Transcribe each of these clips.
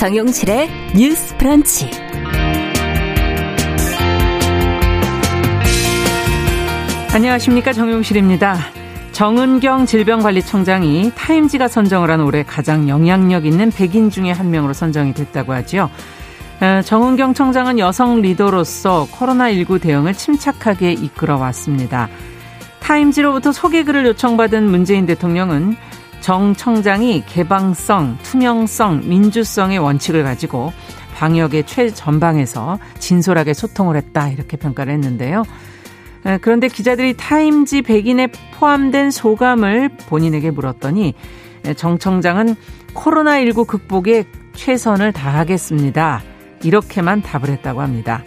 정용실의 뉴스 프런치. 안녕하십니까. 정용실입니다. 정은경 질병관리청장이 타임지가 선정을 한 올해 가장 영향력 있는 백인 중에 한 명으로 선정이 됐다고 하죠. 어, 정은경 청장은 여성 리더로서 코로나19 대응을 침착하게 이끌어 왔습니다. 타임지로부터 소개글을 요청받은 문재인 대통령은 정 청장이 개방성, 투명성, 민주성의 원칙을 가지고 방역의 최전방에서 진솔하게 소통을 했다 이렇게 평가를 했는데요. 그런데 기자들이 타임지 백인에 포함된 소감을 본인에게 물었더니 정 청장은 코로나19 극복에 최선을 다하겠습니다. 이렇게만 답을 했다고 합니다.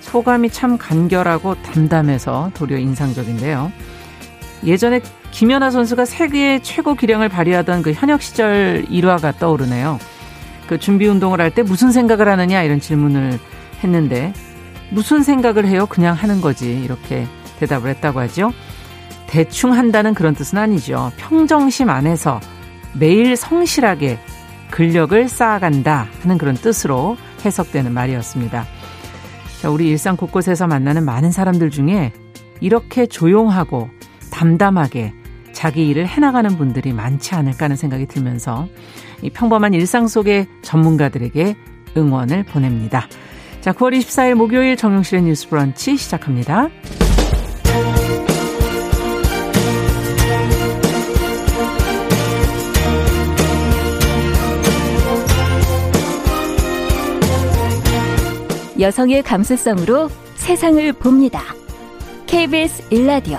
소감이 참 간결하고 담담해서 도리어 인상적인데요. 예전에 김연아 선수가 세계 최고 기량을 발휘하던 그 현역 시절 일화가 떠오르네요. 그 준비 운동을 할 때 무슨 생각을 하느냐 이런 질문을 했는데 무슨 생각을 해요? 그냥 하는 거지. 이렇게 대답을 했다고 하죠. 대충 한다는 그런 뜻은 아니죠. 평정심 안에서 매일 성실하게 근력을 쌓아간다 하는 그런 뜻으로 해석되는 말이었습니다. 자, 우리 일상 곳곳에서 만나는 많은 사람들 중에 이렇게 조용하고 담담하게 자기 일을 해나가는 분들이 많지 않을까 하는 생각이 들면서 이 평범한 일상 속의 전문가들에게 응원을 보냅니다. 자, 9월 24일 목요일 정용실의 뉴스 브런치 시작합니다. 여성의 감수성으로 세상을 봅니다. KBS 일라디오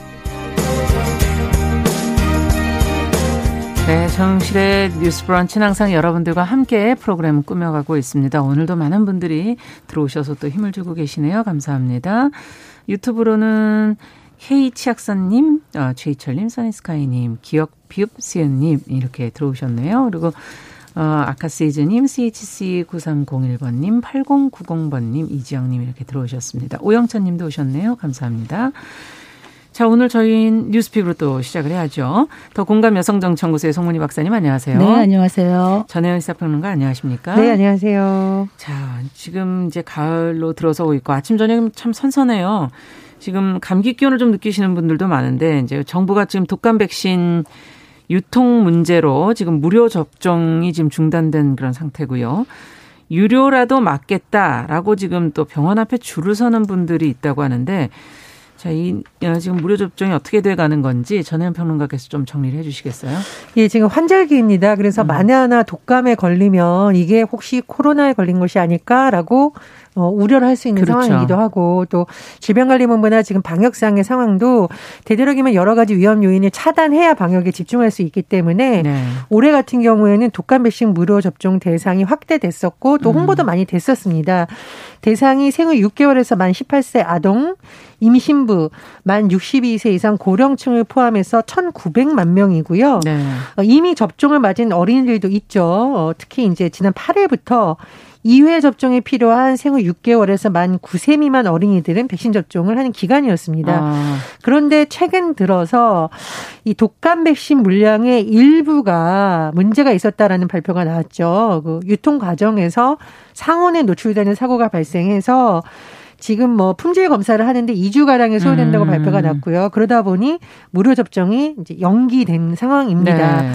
네, 정실의 뉴스 브런치는 항상 여러분들과 함께 프로그램 꾸며가고 있습니다. 오늘도 많은 분들이 들어오셔서 또 힘을 주고 계시네요. 감사합니다. 유튜브로는 K치약선님, 어, 최희철님, 써니스카이님, 기억 비읍시은님 이렇게 들어오셨네요. 그리고 어, 아카세이즈님, CHC9301번님, 8090번님, 이지영님 이렇게 들어오셨습니다. 오영찬님도 오셨네요. 감사합니다. 자, 오늘 저희 뉴스픽으로 또 시작을 해야죠. 더 공감 여성정연구소의 송문희 박사님 안녕하세요. 네, 안녕하세요. 전혜연 시사평론가 안녕하십니까? 네, 안녕하세요. 자, 지금 이제 가을로 들어서고 있고 아침 저녁 참 선선해요. 지금 감기 기운을 좀 느끼시는 분들도 많은데 이제 정부가 지금 독감 백신 유통 문제로 지금 무료 접종이 지금 중단된 그런 상태고요. 유료라도 맞겠다라고 지금 또 병원 앞에 줄을 서는 분들이 있다고 하는데 자, 이 어, 지금 무료 접종이 어떻게 돼 가는 건지 전혜연 평론가께서 좀 정리를 해 주시겠어요? 예, 지금 환절기입니다. 그래서 음. 만에 하나 독감에 걸리면 이게 혹시 코로나에 걸린 것이 아닐까라고 어, 우려를 할 수 있는 그렇죠. 상황이기도 하고 또 질병관리본부나 지금 방역상의 상황도 되도록이면 여러 가지 위험 요인을 차단해야 방역에 집중할 수 있기 때문에 네. 올해 같은 경우에는 독감 백신 무료 접종 대상이 확대됐었고 또 음. 홍보도 음. 많이 됐었습니다. 대상이 생후 6개월에서 만 18세 아동, 임신부, 만 62세 이상 고령층을 포함해서 1,900만 명이고요. 네. 어, 이미 접종을 맞은 어린이들도 있죠. 어, 특히 이제 지난 8일부터 2회 접종이 필요한 생후 6개월에서 만 9세 미만 어린이들은 백신 접종을 하는 기간이었습니다. 아. 그런데 최근 들어서 이 독감 백신 물량의 일부가 문제가 있었다라는 발표가 나왔죠. 그 유통 과정에서 상온에 노출되는 사고가 발생해서 지금 뭐 품질 검사를 하는데 2주가량이 소요된다고 음. 발표가 났고요. 그러다 보니 무료 접종이 이제 연기된 상황입니다. 네.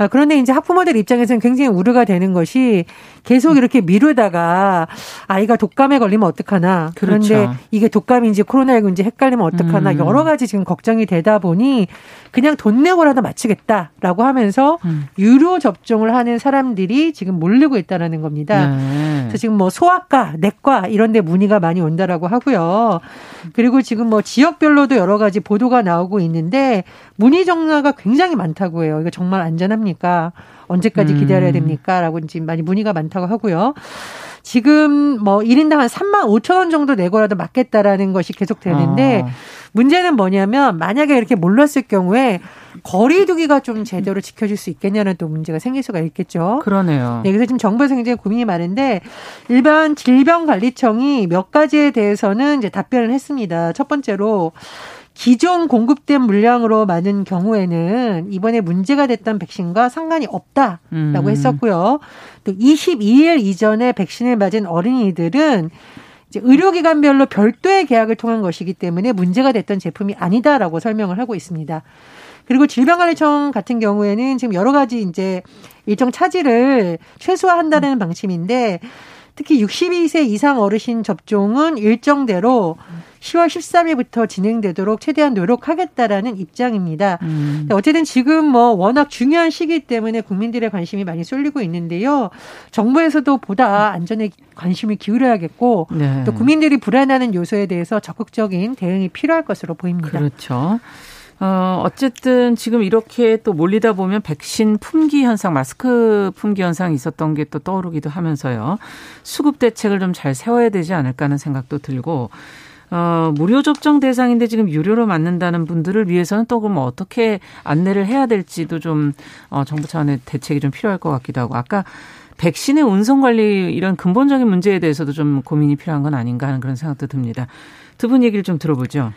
아, 그런데 이제 학부모들 입장에서는 굉장히 우려가 되는 것이 계속 이렇게 미루다가 아이가 독감에 걸리면 어떡하나. 그런데 그렇죠. 이게 독감인지 코로나19인지 헷갈리면 어떡하나. 음. 여러 가지 지금 걱정이 되다 보니 그냥 돈 내고라도 맞추겠다라고 하면서 음. 유료 접종을 하는 사람들이 지금 몰리고 있다라는 겁니다. 네. 그래서 지금 뭐 소아과, 내과 이런 데 문의가 많이 온다라고 하고요. 그리고 지금 뭐 지역별로도 여러 가지 보도가 나오고 있는데 문의 정화가 굉장히 많다고 해요. 이거 정말 안전합니까? 언제까지 기다려야 음. 됩니까? 라고 지금 많이 문의가 많다고 하고요. 지금 뭐 1인당 한 3만 5천 원 정도 내고라도 맞겠다라는 것이 계속 되는데 아. 문제는 뭐냐면 만약에 이렇게 몰랐을 경우에 거리두기가 좀 제대로 지켜질 수 있겠냐는 또 문제가 생길 수가 있겠죠. 그러네요. 네, 그래서 지금 정부에서 굉장히 고민이 많은데 일반 질병관리청이 몇 가지에 대해서는 이제 답변을 했습니다. 첫 번째로 기존 공급된 물량으로 많은 경우에는 이번에 문제가 됐던 백신과 상관이 없다라고 음. 했었고요. 또 22일 이전에 백신을 맞은 어린이들은 이제 의료기관별로 별도의 계약을 통한 것이기 때문에 문제가 됐던 제품이 아니다라고 설명을 하고 있습니다. 그리고 질병관리청 같은 경우에는 지금 여러 가지 이제 일정 차질을 최소화한다는 방침인데 특히 62세 이상 어르신 접종은 일정대로 10월 13일부터 진행되도록 최대한 노력하겠다라는 입장입니다. 음. 어쨌든 지금 뭐 워낙 중요한 시기 때문에 국민들의 관심이 많이 쏠리고 있는데요. 정부에서도 보다 안전에 관심을 기울여야겠고 네. 또 국민들이 불안하는 요소에 대해서 적극적인 대응이 필요할 것으로 보입니다. 그렇죠. 어, 어쨌든 지금 이렇게 또 몰리다 보면 백신 품귀 현상, 마스크 품귀 현상이 있었던 게 또 떠오르기도 하면서요. 수급 대책을 좀 잘 세워야 되지 않을까 하는 생각도 들고, 어, 무료 접종 대상인데 지금 유료로 맞는다는 분들을 위해서는 또 그럼 어떻게 안내를 해야 될지도 좀, 어, 정부 차원의 대책이 좀 필요할 것 같기도 하고, 아까 백신의 운송 관리 이런 근본적인 문제에 대해서도 좀 고민이 필요한 건 아닌가 하는 그런 생각도 듭니다. 두 분 얘기를 좀 들어보죠.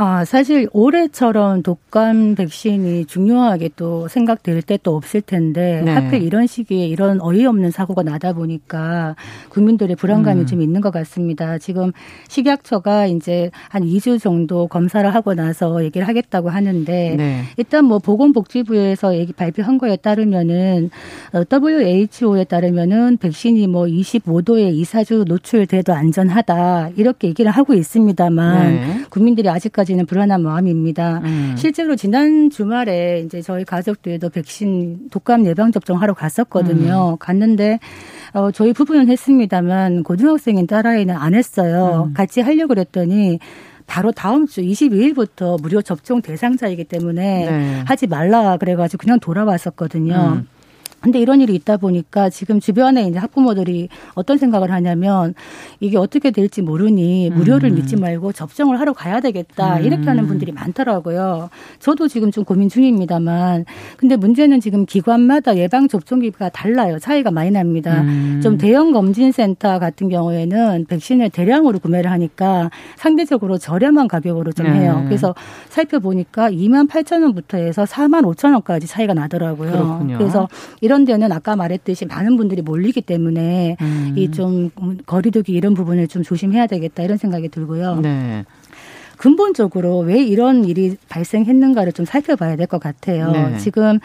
아, 사실 올해처럼 독감 백신이 중요하게 또 생각될 때도 없을 텐데 네. 하필 이런 시기에 이런 어이없는 사고가 나다 보니까 국민들의 불안감이 음. 좀 있는 것 같습니다. 지금 식약처가 이제 한 2주 정도 검사를 하고 나서 얘기를 하겠다고 하는데 네. 일단 뭐 보건복지부에서 얘기 발표한 거에 따르면은 어, WHO에 따르면은 백신이 뭐 25도에 2, 4주 노출돼도 안전하다 이렇게 얘기를 하고 있습니다만 네. 국민들이 아직까지 아직까지는 불안한 마음입니다. 음. 실제로 지난 주말에 이제 저희 가족들도 백신 독감 예방 접종하러 갔었거든요. 음. 갔는데 어 저희 부부는 했습니다만 고등학생인 딸아이는 안 했어요. 음. 같이 하려고 그랬더니 바로 다음 주 22일부터 무료 접종 대상자이기 때문에 네. 하지 말라 그래가지고 그냥 돌아왔었거든요. 음. 근데 이런 일이 있다 보니까 지금 주변에 이제 학부모들이 어떤 생각을 하냐면 이게 어떻게 될지 모르니 무료를 음. 믿지 말고 접종을 하러 가야 되겠다 음. 이렇게 하는 분들이 많더라고요. 저도 지금 좀 고민 중입니다만 근데 문제는 지금 기관마다 예방 접종기가 달라요. 차이가 많이 납니다. 음. 좀 대형 검진센터 같은 경우에는 백신을 대량으로 구매를 하니까 상대적으로 저렴한 가격으로 좀 해요. 네. 그래서 살펴보니까 2만 8천 원부터 해서 4만 5천 원까지 차이가 나더라고요. 그렇군요. 그래서 이런 데는 아까 말했듯이 많은 분들이 몰리기 때문에 음. 이좀 거리두기 이런 부분을 좀 조심해야 되겠다 이런 생각이 들고요. 네. 근본적으로 왜 이런 일이 발생했는가를 좀 살펴봐야 될 것 같아요. 네. 지금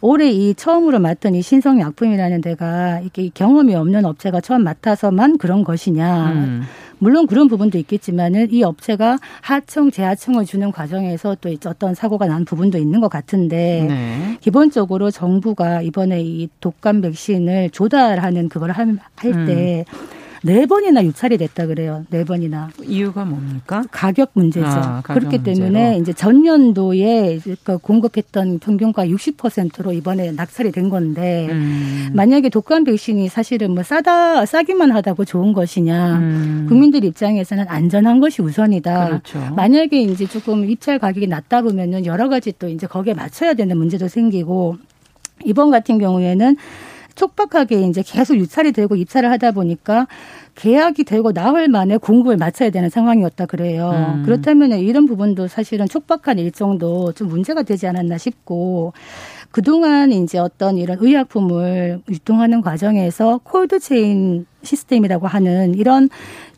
올해 이 처음으로 맡은 이 신성약품이라는 데가 이게 경험이 없는 업체가 처음 맡아서만 그런 것이냐. 음. 물론 그런 부분도 있겠지만은 이 업체가 하청, 재하청을 주는 과정에서 또 어떤 사고가 난 부분도 있는 것 같은데 네. 기본적으로 정부가 이번에 이 독감 백신을 조달하는 그걸 할때 음. 네 번이나 유찰이 됐다 그래요. 네 번이나. 이유가 뭡니까? 가격 문제죠. 아, 가격 그렇기 문제로. 때문에 이제 전년도에 그 공급했던 평균가 60%로 이번에 낙찰이 된 건데 음. 만약에 독감 백신이 사실은 뭐 싸다 싸기만 하다고 좋은 것이냐 음. 국민들 입장에서는 안전한 것이 우선이다. 그렇죠. 만약에 이제 조금 입찰 가격이 낮다 보면은 여러 가지 또 이제 거기에 맞춰야 되는 문제도 생기고 이번 같은 경우에는 촉박하게 이제 계속 유찰이 되고 입찰을 하다 보니까 계약이 되고 나흘 만에 공급을 마쳐야 되는 상황이었다 그래요. 음. 그렇다면 이런 부분도 사실은 촉박한 일정도 좀 문제가 되지 않았나 싶고 그동안 이제 어떤 이런 의약품을 유통하는 과정에서 콜드체인 시스템이라고 하는 이런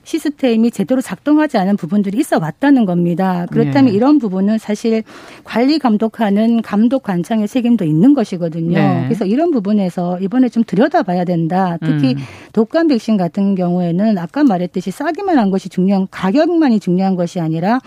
시스템이 제대로 작동하지 않은 부분들이 있어 왔다는 겁니다. 그렇다면 네. 이런 부분은 사실 관리 감독하는 감독 관장의 책임도 있는 것이거든요. 네. 그래서 이런 부분에서 이번에 좀 들여다봐야 된다. 특히 음. 독감 백신 같은 경우에는 아까 말했듯이 싸기만 한 것이 중요한 가격만이 중요한 것이 아니라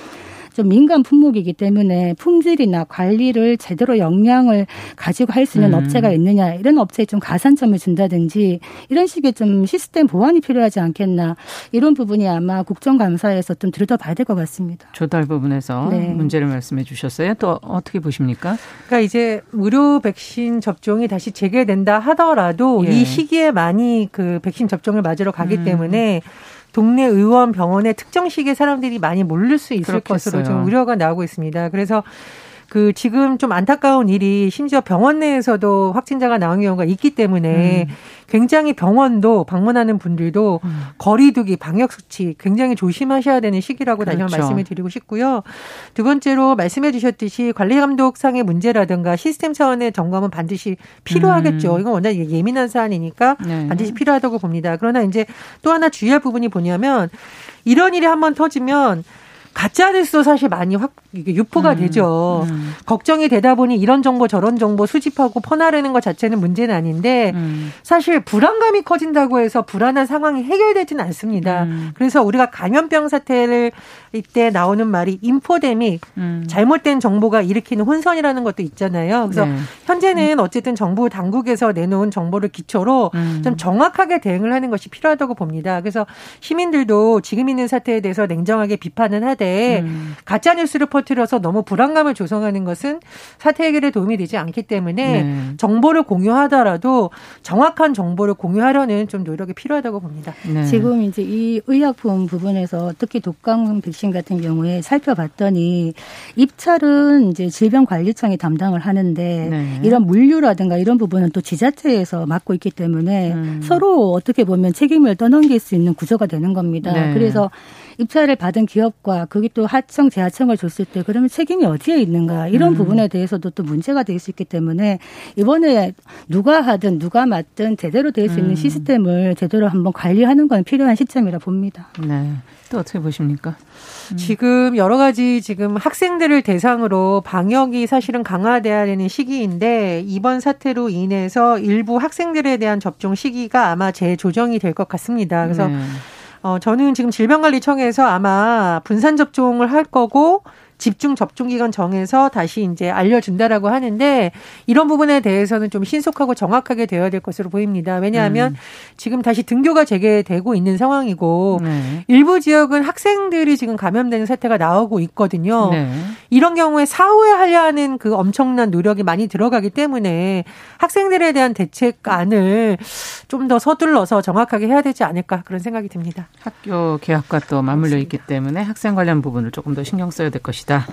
좀 민감 품목이기 때문에 품질이나 관리를 제대로 역량을 가지고 할 수 있는 음. 업체가 있느냐 이런 업체에 좀 가산점을 준다든지 이런 식의 좀 시스템 보완이 필요하지 않겠나 이런 부분이 아마 국정감사에서 좀 들여다봐야 될 것 같습니다. 조달 부분에서 네. 문제를 말씀해 주셨어요. 또 어떻게 보십니까? 그러니까 이제 무료 백신 접종이 다시 재개된다 하더라도 예. 이 시기에 많이 그 백신 접종을 맞으러 가기 음. 때문에 동네 의원 병원에 특정 시기에 사람들이 많이 몰릴 수 있을 그렇겠어요. 것으로 좀 우려가 나오고 있습니다. 그래서 그 지금 좀 안타까운 일이 심지어 병원 내에서도 확진자가 나온 경우가 있기 때문에 음. 굉장히 병원도 방문하는 분들도 음. 거리두기 방역 수치 굉장히 조심하셔야 되는 시기라고 그렇죠. 다시 한번 말씀을 드리고 싶고요. 두 번째로 말씀해 주셨듯이 관리 감독상의 문제라든가 시스템 차원의 점검은 반드시 필요하겠죠. 음. 이건 워낙 예민한 사안이니까 네. 반드시 필요하다고 봅니다. 그러나 이제 또 하나 주의할 부분이 뭐냐면 이런 일이 한번 터지면 가짜 뉴스도 사실 많이 확 이게 유포가 음, 되죠. 음. 걱정이 되다 보니 이런 정보 저런 정보 수집하고 퍼나르는 것 자체는 문제는 아닌데 음. 사실 불안감이 커진다고 해서 불안한 상황이 해결되지는 않습니다. 음. 그래서 우리가 감염병 사태를 이때 나오는 말이 인포데믹 음. 잘못된 정보가 일으키는 혼선이라는 것도 있잖아요. 그래서 네. 현재는 어쨌든 정부 당국에서 내놓은 정보를 기초로 음. 좀 정확하게 대응을 하는 것이 필요하다고 봅니다. 그래서 시민들도 지금 있는 사태에 대해서 냉정하게 비판은 하되 가짜 뉴스를 퍼뜨려서 너무 불안감을 조성하는 것은 사태 해결에 도움이 되지 않기 때문에 네. 정보를 공유하더라도 정확한 정보를 공유하려는 좀 노력이 필요하다고 봅니다. 네. 지금 이제 이 의약품 부분에서 특히 독감 백신 같은 경우에 살펴봤더니 입찰은 이제 질병관리청이 담당을 하는데 네. 이런 물류라든가 이런 부분은 또 지자체에서 맡고 있기 때문에 음. 서로 어떻게 보면 책임을 떠넘길 수 있는 구조가 되는 겁니다. 네. 그래서 입찰을 받은 기업과 그게 또 하청, 재하청을 줬을 때 그러면 책임이 어디에 있는가 이런 음. 부분에 대해서도 또 문제가 될 수 있기 때문에 이번에 누가 하든 누가 맡든 제대로 될 수 있는 음. 시스템을 제대로 한번 관리하는 건 필요한 시점이라 봅니다. 네. 또 어떻게 보십니까? 음. 지금 여러 가지 지금 학생들을 대상으로 방역이 사실은 강화돼야 되는 시기인데 이번 사태로 인해서 일부 학생들에 대한 접종 시기가 아마 재조정이 될 것 같습니다. 그래서 네. 어, 저는 지금 질병관리청에서 아마 분산 접종을 할 거고 집중 접종 기간 정해서 다시 이제 알려준다라고 하는데 이런 부분에 대해서는 좀 신속하고 정확하게 되어야 될 것으로 보입니다. 왜냐하면 음. 지금 다시 등교가 재개되고 있는 상황이고 네. 일부 지역은 학생들이 지금 감염되는 사태가 나오고 있거든요. 네. 이런 경우에 사후에 하려 하는 그 엄청난 노력이 많이 들어가기 때문에 학생들에 대한 대책안을 좀 더 서둘러서 정확하게 해야 되지 않을까 그런 생각이 듭니다. 학교 개학과 또 맞물려 있기 때문에 학생 관련 부분을 조금 더 신경 써야 될 것이다. 있다.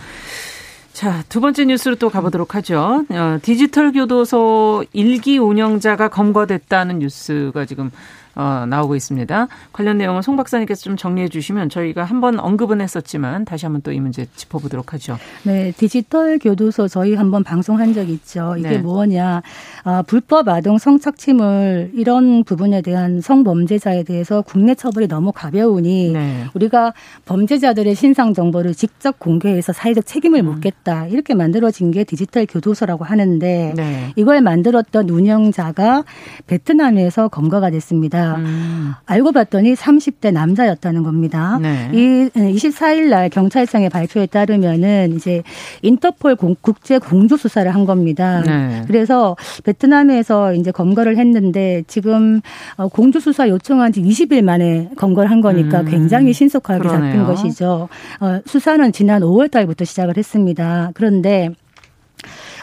자, 두 번째 뉴스로 또 가보도록 하죠. 어, 디지털 교도소 일기 운영자가 검거됐다는 뉴스가 지금 어, 나오고 있습니다. 관련 내용은 송 박사님께서 좀 정리해 주시면 저희가 한번 언급은 했었지만 다시 한번 또 이 문제 짚어보도록 하죠. 네, 디지털 교도소 저희 한번 방송한 적 있죠. 이게 네. 뭐냐, 아, 불법 아동 성착취물 이런 부분에 대한 성범죄자에 대해서 국내 처벌이 너무 가벼우니 네. 우리가 범죄자들의 신상 정보를 직접 공개해서 사회적 책임을 음. 묻겠다 이렇게 만들어진 게 디지털 교도소라고 하는데 네. 이걸 만들었던 운영자가 베트남에서 검거가 됐습니다. 음. 알고 봤더니 30대 남자였다는 겁니다. 네. 이 24일 날 경찰청의 발표에 따르면은 이제 인터폴 공, 국제 공조 수사를 한 겁니다. 네. 그래서 베트남에서 이제 검거를 했는데 지금 어, 공조 수사 요청한 지 20일 만에 검거를 한 거니까 음. 굉장히 신속하게 그러네요. 잡힌 것이죠. 어, 수사는 지난 5월 달부터 시작을 했습니다. 그런데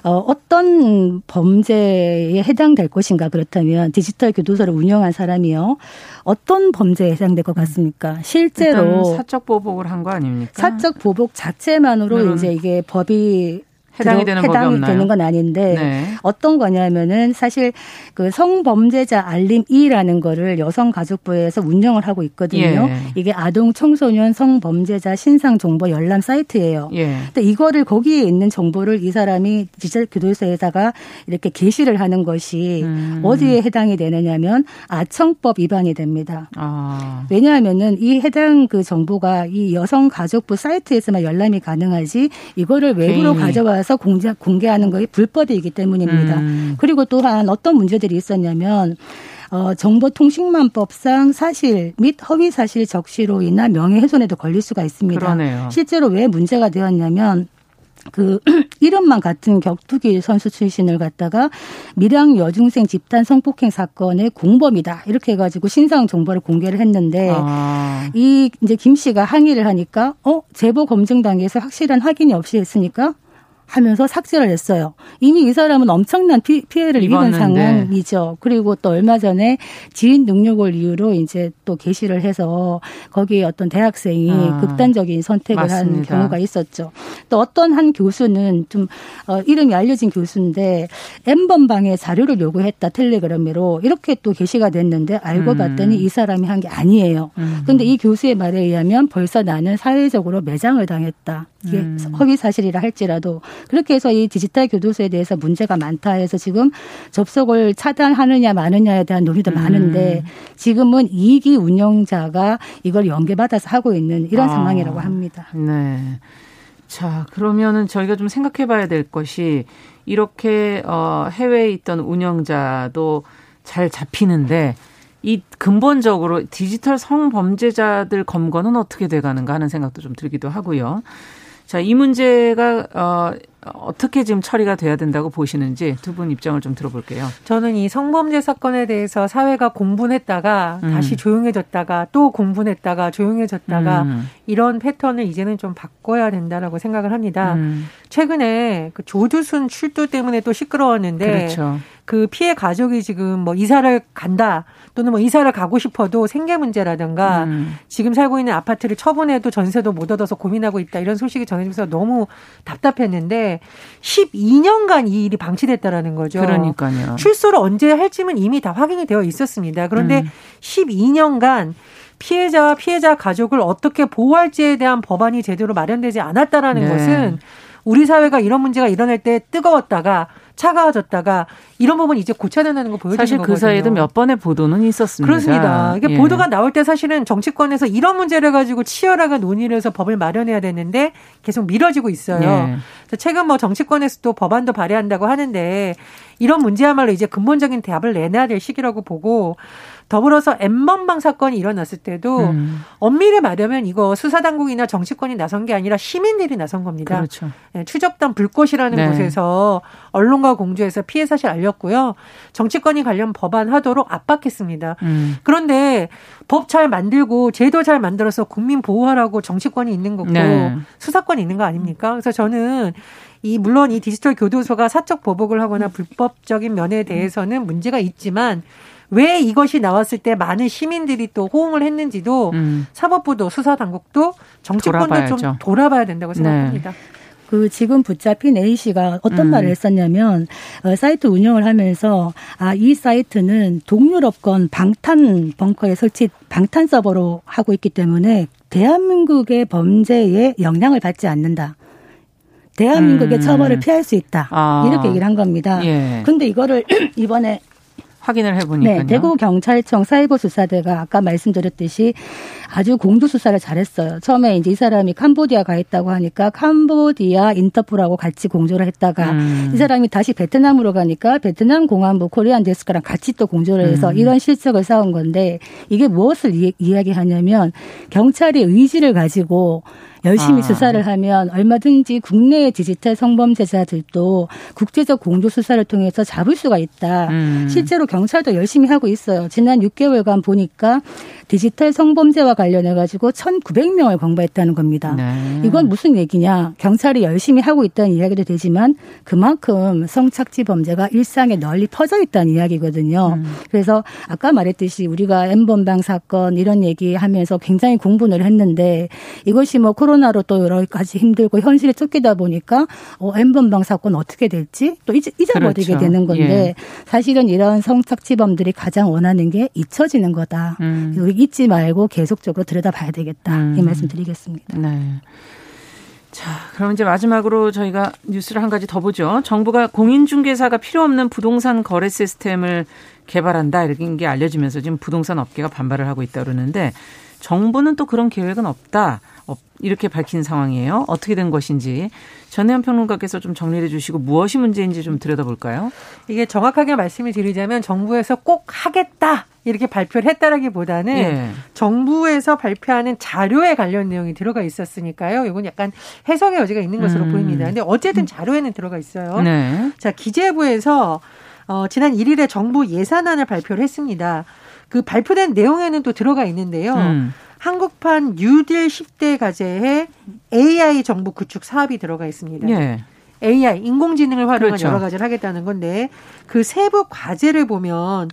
어, 어떤 범죄에 해당될 것인가 그렇다면 디지털 교도소를 운영한 사람이요 어떤 범죄에 해당될 것 같습니까? 실제로 사적 보복을 한 거 아닙니까? 사적 보복 자체만으로 이제 이게 법이 해당이 되는 해당이? 되는 건 아닌데 네. 어떤 거냐면은 사실 그 성범죄자 알림 이라는 거를 여성가족부에서 운영을 하고 있거든요. 예. 이게 아동 청소년 성범죄자 신상 정보 열람 사이트예요. 예. 근데 이거를 거기에 있는 정보를 이 사람이 디지털 교도소에다가 이렇게 게시를 하는 것이 음. 어디에 해당이 되느냐면 아청법 위반이 됩니다. 아. 왜냐하면은 이 해당 그 정보가 이 여성가족부 사이트에서만 열람이 가능하지 이거를 외부로 가져와 들어가서 공개, 공개하는 것이 불법이기 때문입니다. 음. 그리고 또한 어떤 문제들이 있었냐면 어, 정보통신망법상 사실 및 허위 사실 적시로 인한 명예훼손에도 걸릴 수가 있습니다. 그러네요. 실제로 왜 문제가 되었냐면 그 이름만 같은 격투기 선수 출신을 갖다가 밀양 여중생 집단 성폭행 사건의 공범이다 이렇게 해가지고 신상 정보를 공개를 했는데 아. 이 이제 김 씨가 항의를 하니까 어 제보 검증 단계에서 확실한 확인이 없이 했으니까 하면서 삭제를 했어요. 이미 이 사람은 엄청난 피, 해를 입은 상황이죠. 그리고 또 얼마 전에 지인 능력을 이유로 이제 또 게시를 해서 거기에 어떤 대학생이 아, 극단적인 선택을 맞습니다. 한 경우가 있었죠. 또 어떤 한 교수는 좀 어, 이름이 알려진 교수인데 N번방에 자료를 요구했다 텔레그램으로 이렇게 또 게시가 됐는데 알고 음. 봤더니 이 사람이 한 게 아니에요. 그런데 음. 이 교수의 말에 의하면 벌써 나는 사회적으로 매장을 당했다. 이게 음. 허위 사실이라 할지라도 그렇게 해서 이 디지털 교도소에 대해서 문제가 많다 해서 지금 접속을 차단하느냐 마느냐에 대한 논의도 음. 많은데 지금은 이기 운영자가 이걸 연계받아서 하고 있는 이런 아. 상황이라고 합니다. 네. 자, 그러면은 저희가 좀 생각해 봐야 될 것이 이렇게 어 해외에 있던 운영자도 잘 잡히는데 이 근본적으로 디지털 성범죄자들 검거는 어떻게 돼 가는가 하는 생각도 좀 들기도 하고요. 자, 이 문제가 어 어떻게 지금 처리가 돼야 된다고 보시는지 두 분 입장을 좀 들어볼게요. 저는 이 성범죄 사건에 대해서 사회가 공분했다가 음. 다시 조용해졌다가 또 공분했다가 조용해졌다가 음. 이런 패턴을 이제는 좀 바꿔야 된다라고 생각을 합니다. 음. 최근에 그 조두순 출두 때문에 또 시끄러웠는데 그렇죠. 그 피해 가족이 지금 뭐 이사를 간다 또는 뭐 이사를 가고 싶어도 생계 문제라든가 음. 지금 살고 있는 아파트를 처분해도 전세도 못 얻어서 고민하고 있다 이런 소식이 전해지면서 너무 답답했는데 12년간 이 일이 방치됐다라는 거죠. 그러니까요. 출소를 언제 할지는 이미 다 확인이 되어 있었습니다. 그런데 음. 12년간 피해자와 피해자 가족을 어떻게 보호할지에 대한 법안이 제대로 마련되지 않았다라는 네. 것은 우리 사회가 이런 문제가 일어날 때 뜨거웠다가 차가워졌다가 이런 부분 이제 고쳐야 된다는 거 보여주는 사실 그 사이에도 몇 번의 보도는 있었습니다. 그렇습니다. 이게 예. 보도가 나올 때 사실은 정치권에서 이런 문제를 가지고 치열하게 논의를 해서 법을 마련해야 되는데 계속 미뤄지고 있어요. 예. 최근 뭐 정치권에서도 법안도 발의한다고 하는데 이런 문제야말로 이제 근본적인 답을 내놔야 될 시기라고 보고 더불어서 엠번방 사건이 일어났을 때도 음. 엄밀히 말하면 이거 수사당국이나 정치권이 나선 게 아니라 시민들이 나선 겁니다. 그렇죠. 네, 추적단 불꽃이라는 네. 곳에서 언론과 공조해서 피해 사실 알렸고요. 정치권이 관련 법안 하도록 압박했습니다. 음. 그런데 법 잘 만들고 제도 잘 만들어서 국민 보호하라고 정치권이 있는 거고 네. 수사권이 있는 거 아닙니까? 그래서 저는 이 물론 이 디지털 교도소가 사적 보복을 하거나 불법적인 면에 대해서는 문제가 있지만 왜 이것이 나왔을 때 많은 시민들이 또 호응을 했는지도 음. 사법부도 수사 당국도 정치권도 돌아봐야죠. 좀 돌아봐야 된다고 생각합니다. 네. 그 지금 붙잡힌 A 씨가 어떤 음. 말을 했었냐면 어, 사이트 운영을 하면서 아 이 사이트는 동유럽권 방탄 벙커에 설치 방탄 서버로 하고 있기 때문에 대한민국의 범죄에 영향을 받지 않는다. 대한민국의 음. 처벌을 피할 수 있다. 아. 이렇게 얘기를 한 겁니다. 예. 근데 이거를 이번에 확인을 해보니까요. 네, 대구 경찰청 사이버 수사대가 아까 말씀드렸듯이 아주 공조 수사를 잘했어요. 처음에 이제 이 사람이 캄보디아 가 있다고 하니까 캄보디아 인터폴하고 같이 공조를 했다가 음. 이 사람이 다시 베트남으로 가니까 베트남 공안부 코리안 데스크랑 같이 또 공조를 해서 음. 이런 실적을 쌓은 건데 이게 무엇을 이, 이야기하냐면 경찰이 의지를 가지고 열심히 아. 수사를 하면 얼마든지 국내의 디지털 성범죄자들도 국제적 공조 수사를 통해서 잡을 수가 있다. 음. 실제로 경찰도 열심히 하고 있어요. 지난 6개월간 보니까 디지털 성범죄와 관련해 가지고 1,900명을 검거했다는 겁니다. 네. 이건 무슨 얘기냐? 경찰이 열심히 하고 있다는 이야기도 되지만 그만큼 성착취 범죄가 일상에 널리 퍼져 있다는 이야기거든요. 음. 그래서 아까 말했듯이 우리가 엠번방 사건 이런 얘기하면서 굉장히 공분을 했는데 이것이 뭐 코로나로 또 여러 가지 힘들고 현실에 쫓기다 보니까 어 엠번방 사건 어떻게 될지 또 잊, 잊어버리게 그렇죠. 되는 건데 예. 사실은 이런 성착취범들이 가장 원하는 게 잊혀지는 거다. 음. 잊지 말고 계속적으로 들여다봐야 되겠다. 음. 이 말씀 드리겠습니다. 네. 자, 그럼 이제 마지막으로 저희가 뉴스를 한 가지 더 보죠. 정부가 공인중개사가 필요 없는 부동산 거래 시스템을 개발한다 이런 게 알려지면서 지금 부동산 업계가 반발을 하고 있다 그러는데 정부는 또 그런 계획은 없다. 이렇게 밝힌 상황이에요. 어떻게 된 것인지 전혜연 평론가께서 좀 정리해 주시고 무엇이 문제인지 좀 들여다볼까요? 이게 정확하게 말씀을 드리자면 정부에서 꼭 하겠다 이렇게 발표를 했다라기보다는 예. 정부에서 발표하는 자료에 관련 내용이 들어가 있었으니까요. 이건 약간 해석의 여지가 있는 것으로 음. 보입니다. 근데 어쨌든 자료에는 들어가 있어요. 네. 자 기재부에서 어, 지난 1일에 정부 예산안을 발표를 했습니다. 그 발표된 내용에는 또 들어가 있는데요. 음. 한국판 뉴딜 10대 과제에 AI 정부 구축 사업이 들어가 있습니다. 예. AI 인공지능을 활용한 그렇죠. 여러 가지를 하겠다는 건데 그 세부 과제를 보면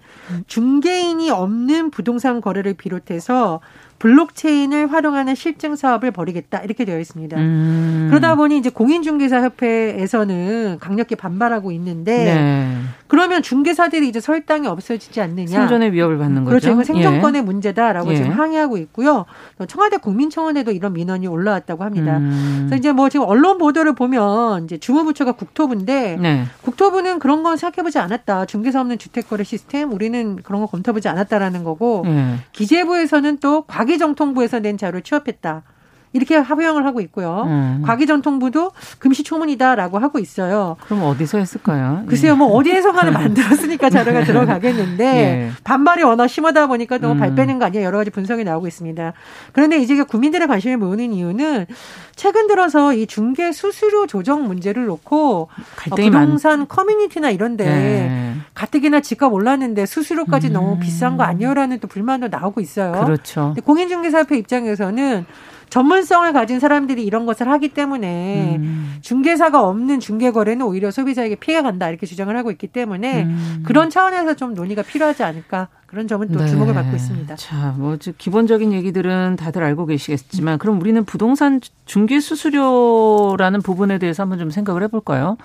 중개인이 없는 부동산 거래를 비롯해서 블록체인을 활용하는 실증 사업을 벌이겠다 이렇게 되어 있습니다. 음. 그러다 보니 이제 공인중개사 협회에서는 강력히 반발하고 있는데 네. 그러면 중개사들이 이제 설당이 없어지지 않느냐? 생존의 위협을 받는 거죠. 그렇죠. 이건 생존권의 예. 문제다라고 예. 지금 항의하고 있고요. 청와대 국민청원에도 이런 민원이 올라왔다고 합니다. 음. 그래서 이제 뭐 지금 언론 보도를 보면 이제 주무부처가 국토부인데 네. 국토부는 그런 건 생각해보지 않았다. 중개사 없는 주택거래 시스템 우리는 그런 거 검토해보지 않았다라는 거고 예. 기재부에서는 또 과기 정통부에서 낸 자료를 취합했다. 이렇게 합의형을 하고 있고요. 음. 과기전통부도 금시초문이다라고 하고 있어요. 그럼 어디서 했을까요? 글쎄요, 뭐 어디에서만을 만들었으니까 자료가 들어가겠는데 예. 반발이 워낙 심하다 보니까 너무 음. 발 빼는 거 아니야 여러 가지 분석이 나오고 있습니다. 그런데 이제 국민들의 관심을 모으는 이유는 최근 들어서 이 중개 수수료 조정 문제를 놓고 어, 부동산 많... 커뮤니티나 이런데 네. 가뜩이나 집값 올랐는데 수수료까지 음. 너무 비싼 거 아니요라는 또 불만도 나오고 있어요. 그렇죠. 공인중개사협회 입장에서는 전문성을 가진 사람들이 이런 것을 하기 때문에 음. 중개사가 없는 중개 거래는 오히려 소비자에게 피해가 간다 이렇게 주장을 하고 있기 때문에 음. 그런 차원에서 좀 논의가 필요하지 않을까 그런 점은 또 네. 주목을 받고 있습니다. 자, 뭐 기본적인 얘기들은 다들 알고 계시겠지만 그럼 우리는 부동산 중개 수수료라는 부분에 대해서 한번 좀 생각을 해볼까요?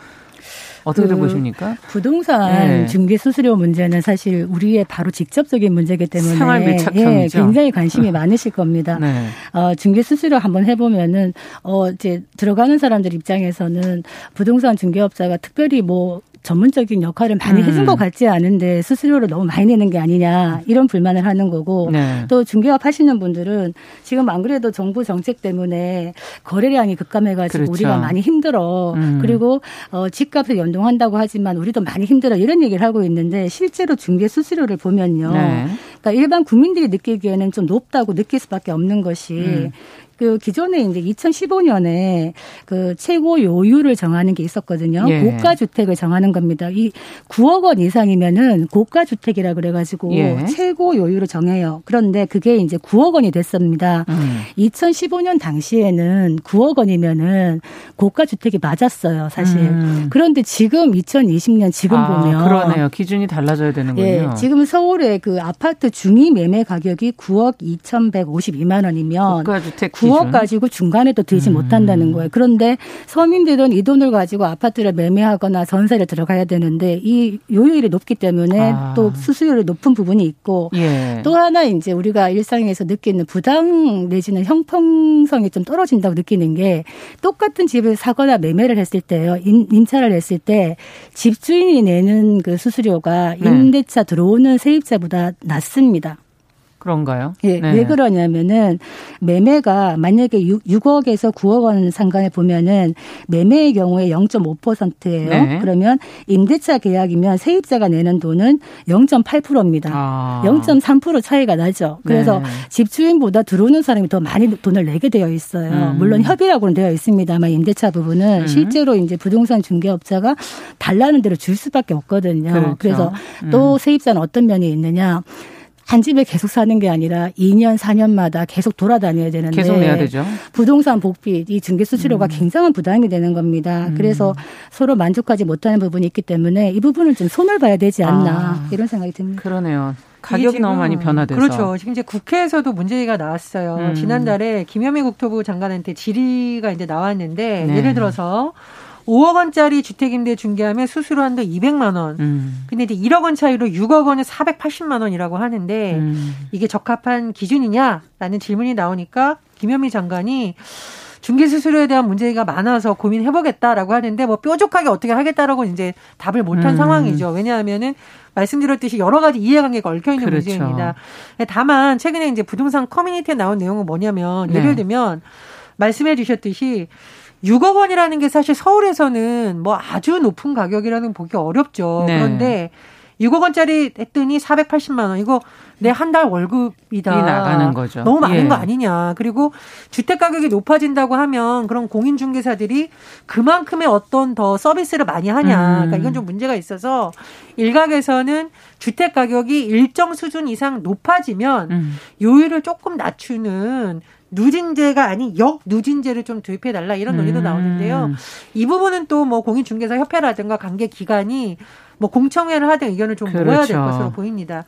어떻게 그 보십니까? 부동산 네. 중개 수수료 문제는 사실 우리의 바로 직접적인 문제이기 때문에 생활 예, 굉장히 관심이 많으실 겁니다. 네. 어, 중개 수수료 한번 해보면은 어 이제 들어가는 사람들 입장에서는 부동산 중개업자가 특별히 뭐 전문적인 역할을 많이 음. 해준 것 같지 않은데 수수료를 너무 많이 내는 게 아니냐 이런 불만을 하는 거고 네. 또 중개업 하시는 분들은 지금 안 그래도 정부 정책 때문에 거래량이 급감해가지고 그렇죠. 우리가 많이 힘들어 음. 그리고 어, 집값을 연동한다고 하지만 우리도 많이 힘들어 이런 얘기를 하고 있는데 실제로 중개 수수료를 보면요. 네. 그러니까 일반 국민들이 느끼기에는 좀 높다고 느낄 수밖에 없는 것이 음. 그 기존에 이제 2015년에 그 최고 요율을 정하는 게 있었거든요. 예. 고가 주택을 정하는 겁니다. 이 9억 원 이상이면은 고가 주택이라 그래가지고 예. 최고 요율을 정해요. 그런데 그게 이제 9억 원이 됐습니다. 음. 2015년 당시에는 9억 원이면은 고가 주택이 맞았어요, 사실. 음. 그런데 지금 2020년 지금 아, 보면 그러네요. 기준이 달라져야 되는군요. 예, 지금 서울의 그 아파트 중위 매매 가격이 9억 2,152만 원이면 고가 주택 9억 가지고 중간에도 들지 음. 못한다는 거예요. 그런데 서민들은 이 돈을 가지고 아파트를 매매하거나 전세를 들어가야 되는데 이 요율이 높기 때문에 아. 또 수수료율이 높은 부분이 있고 예. 또 하나 이제 우리가 일상에서 느끼는 부당 내지는 형평성이 좀 떨어진다고 느끼는 게 똑같은 집을 사거나 매매를 했을 때요. 임차를 했을 때 집주인이 내는 그 수수료가 네. 임대차 들어오는 세입자보다 낮습니다. 그런가요? 예, 네. 왜 그러냐면은 매매가 만약에 6, 6억에서 9억 원 상간에 보면은 매매의 경우에 0.5%예요. 네. 그러면 임대차 계약이면 세입자가 내는 돈은 0.8%입니다. 아. 0.3% 차이가 나죠. 그래서 네. 집주인보다 들어오는 사람이 더 많이 돈을 내게 되어 있어요. 음. 물론 협의라고는 되어 있습니다만 임대차 부분은 음. 실제로 이제 부동산 중개업자가 달라는 대로 줄 수밖에 없거든요. 그렇죠. 그래서 또 음. 세입자는 어떤 면이 있느냐? 한 집에 계속 사는 게 아니라 2년, 4년마다 계속 돌아다녀야 되는데 계속 내야 되죠. 부동산 복비, 이 중개 수수료가 음. 굉장한 부담이 되는 겁니다. 음. 그래서 서로 만족하지 못하는 부분이 있기 때문에 이 부분을 좀 손을 봐야 되지 않나 아. 이런 생각이 듭니다. 그러네요. 가격이 너무 많이 변화돼서. 그렇죠. 지금 이제 국회에서도 문제가 나왔어요. 음. 지난달에 김현미 국토부 장관한테 질의가 이제 나왔는데 네. 예를 들어서 5억 원짜리 주택임대 중개하면 수수료 한도 200만 원. 음. 근데 이제 1억 원 차이로 6억 원은 480만 원이라고 하는데 음. 이게 적합한 기준이냐라는 질문이 나오니까 김현미 장관이 중개 수수료에 대한 문제가 많아서 고민해 보겠다라고 하는데 뭐 뾰족하게 어떻게 하겠다라고 이제 답을 못한 음. 상황이죠. 왜냐하면은 말씀드렸듯이 여러 가지 이해관계가 얽혀 있는 그렇죠. 문제입니다. 다만 최근에 이제 부동산 커뮤니티에 나온 내용은 뭐냐면 예를 네. 들면 말씀해 주셨듯이 6억 원이라는 게 사실 서울에서는 뭐 아주 높은 가격이라는 보기 어렵죠. 네. 그런데 6억 원짜리 했더니 480만 원. 이거 내 한 달 월급이다. 나가는 거죠. 너무 많은 예. 거 아니냐. 그리고 주택 가격이 높아진다고 하면 그런 공인 중개사들이 그만큼의 어떤 더 서비스를 많이 하냐. 음. 그러니까 이건 좀 문제가 있어서 일각에서는 주택 가격이 일정 수준 이상 높아지면 음. 요율을 조금 낮추는 누진제가 아닌 역 누진제를 좀 도입해 달라 이런 논의도 음. 나오는데요. 이 부분은 또 뭐 공인중개사 협회라든가 관계 기관이 뭐 공청회를 하든 의견을 좀 그렇죠. 모아야 될 것으로 보입니다.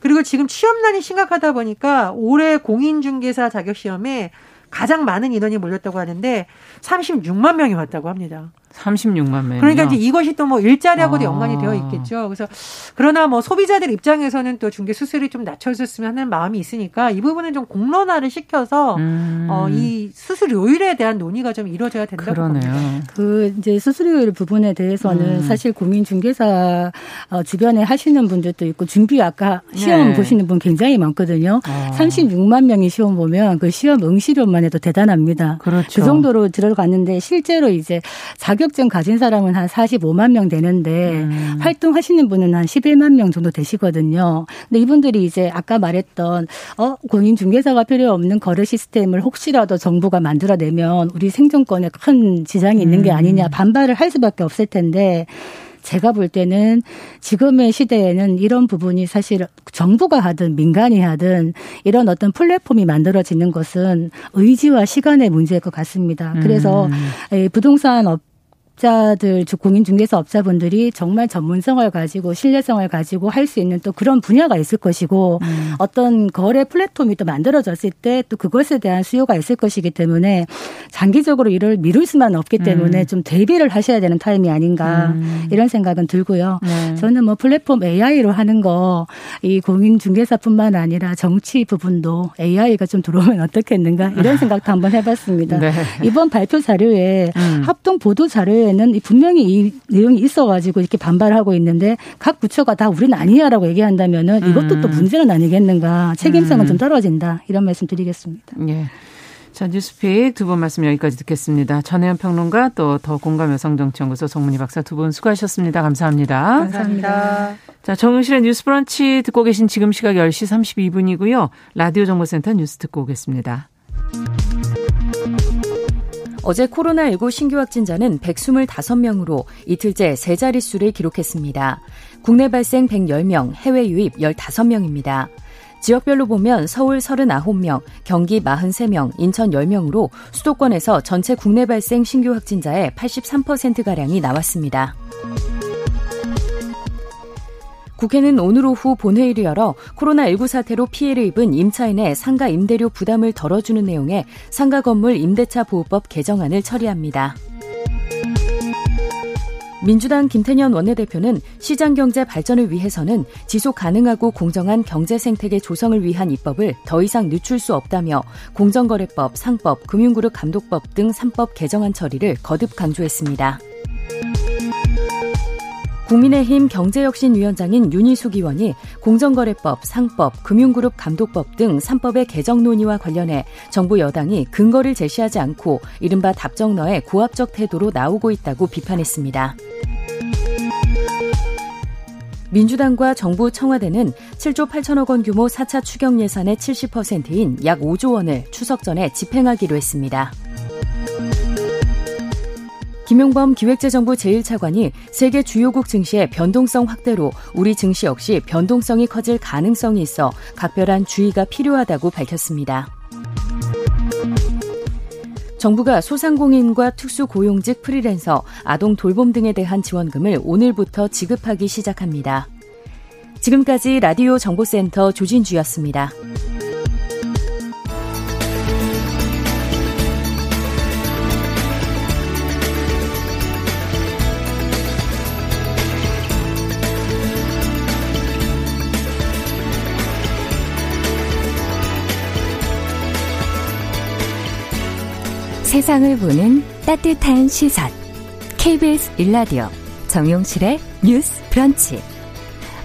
그리고 지금 취업난이 심각하다 보니까 올해 공인중개사 자격 시험에 가장 많은 인원이 몰렸다고 하는데 36만 명이 왔다고 합니다. 36만 명. 그러니까 이제 이것이 또 뭐 일자리하고도 아. 연관이 되어 있겠죠. 그래서 그러나 뭐 소비자들 입장에서는 또 중개 수수료 좀 낮춰줬으면 하는 마음이 있으니까 이 부분은 좀 공론화를 시켜서 음. 어, 이 수수료율에 대한 논의가 좀 이루어져야 된다고 그러네요. 봅니다. 그 이제 수수료율 부분에 대해서는 음. 사실 공인중개사 어, 주변에 하시는 분들도 있고 준비 아까 시험 네. 보시는 분 굉장히 많거든요. 아. 36만 명이 시험 보면 그 시험 응시료만 해도 대단합니다. 그렇죠. 그 정도로 들어갔는데 실제로 이제 자격 자격증 가진 사람은 한 45만 명 되는데 음. 활동하시는 분은 한 11만 명 정도 되시거든요. 근데 이분들이 이제 아까 말했던 어 공인 중개사가 필요 없는 거래 시스템을 혹시라도 정부가 만들어내면 우리 생존권에 큰 지장이 있는 게 음. 아니냐 반발을 할 수밖에 없을 텐데 제가 볼 때는 지금의 시대에는 이런 부분이 사실 정부가 하든 민간이 하든 이런 어떤 플랫폼이 만들어지는 것은 의지와 시간의 문제일 것 같습니다. 그래서 음. 부동산 업 업자들, 공인중개사 업자분들이 정말 전문성을 가지고 신뢰성을 가지고 할 수 있는 또 그런 분야가 있을 것이고 음. 어떤 거래 플랫폼이 또 만들어졌을 때 또 그것에 대한 수요가 있을 것이기 때문에 장기적으로 이를 미룰 수만 없기 때문에 음. 좀 대비를 하셔야 되는 타임이 아닌가 음. 이런 생각은 들고요. 네. 저는 뭐 플랫폼 AI로 하는 거 이 공인중개사뿐만 아니라 정치 부분도 AI가 좀 들어오면 어떻겠는가 이런 생각도 한번 해봤습니다. 네. 이번 발표 자료에 음. 합동 보도 자료에 경우에는 분명히 이 내용이 있어가지고 이렇게 반발하고 있는데 각 부처가 다 우리는 아니야라고 얘기한다면은 이것도 음. 또 문제는 아니겠는가 책임성은 음. 좀 떨어진다 이런 말씀 드리겠습니다. 예. 자, 뉴스픽 두 분 말씀 여기까지 듣겠습니다. 전혜연 평론가 또 더 공감 여성정치연구소 송문희 박사 두 분 수고하셨습니다. 감사합니다. 감사합니다. 자, 정용실의 뉴스 브런치 듣고 계신 지금 시각 10시 32분이고요. 라디오 정보센터 뉴스 듣고 오겠습니다. 어제 코로나19 신규 확진자는 125명으로 이틀째 세 자릿수를 기록했습니다. 국내 발생 110명, 해외 유입 15명입니다. 지역별로 보면 서울 39명, 경기 43명, 인천 10명으로 수도권에서 전체 국내 발생 신규 확진자의 83%가량이 나왔습니다. 국회는 오늘 오후 본회의를 열어 코로나19 사태로 피해를 입은 임차인의 상가 임대료 부담을 덜어주는 내용의 상가 건물 임대차 보호법 개정안을 처리합니다. 민주당 김태년 원내대표는 시장 경제 발전을 위해서는 지속 가능하고 공정한 경제 생태계 조성을 위한 입법을 더 이상 늦출 수 없다며 공정거래법, 상법, 금융그룹 감독법 등 3법 개정안 처리를 거듭 강조했습니다. 국민의힘 경제혁신위원장인 윤희숙 의원이 공정거래법, 상법, 금융그룹 감독법 등 3법의 개정 논의와 관련해 정부 여당이 근거를 제시하지 않고 이른바 답정너의 고압적 태도로 나오고 있다고 비판했습니다. 민주당과 정부 청와대는 7조 8천억 원 규모 4차 추경 예산의 70%인 약 5조 원을 추석 전에 집행하기로 했습니다. 김용범 기획재정부 제1차관이 세계 주요국 증시의 변동성 확대로 우리 증시 역시 변동성이 커질 가능성이 있어 각별한 주의가 필요하다고 밝혔습니다. 정부가 소상공인과 특수고용직 프리랜서, 아동 돌봄 등에 대한 지원금을 오늘부터 지급하기 시작합니다. 지금까지 라디오 정보센터 조진주였습니다. 세상을 보는 따뜻한 시선. KBS 일라디오 정용실의 뉴스 브런치.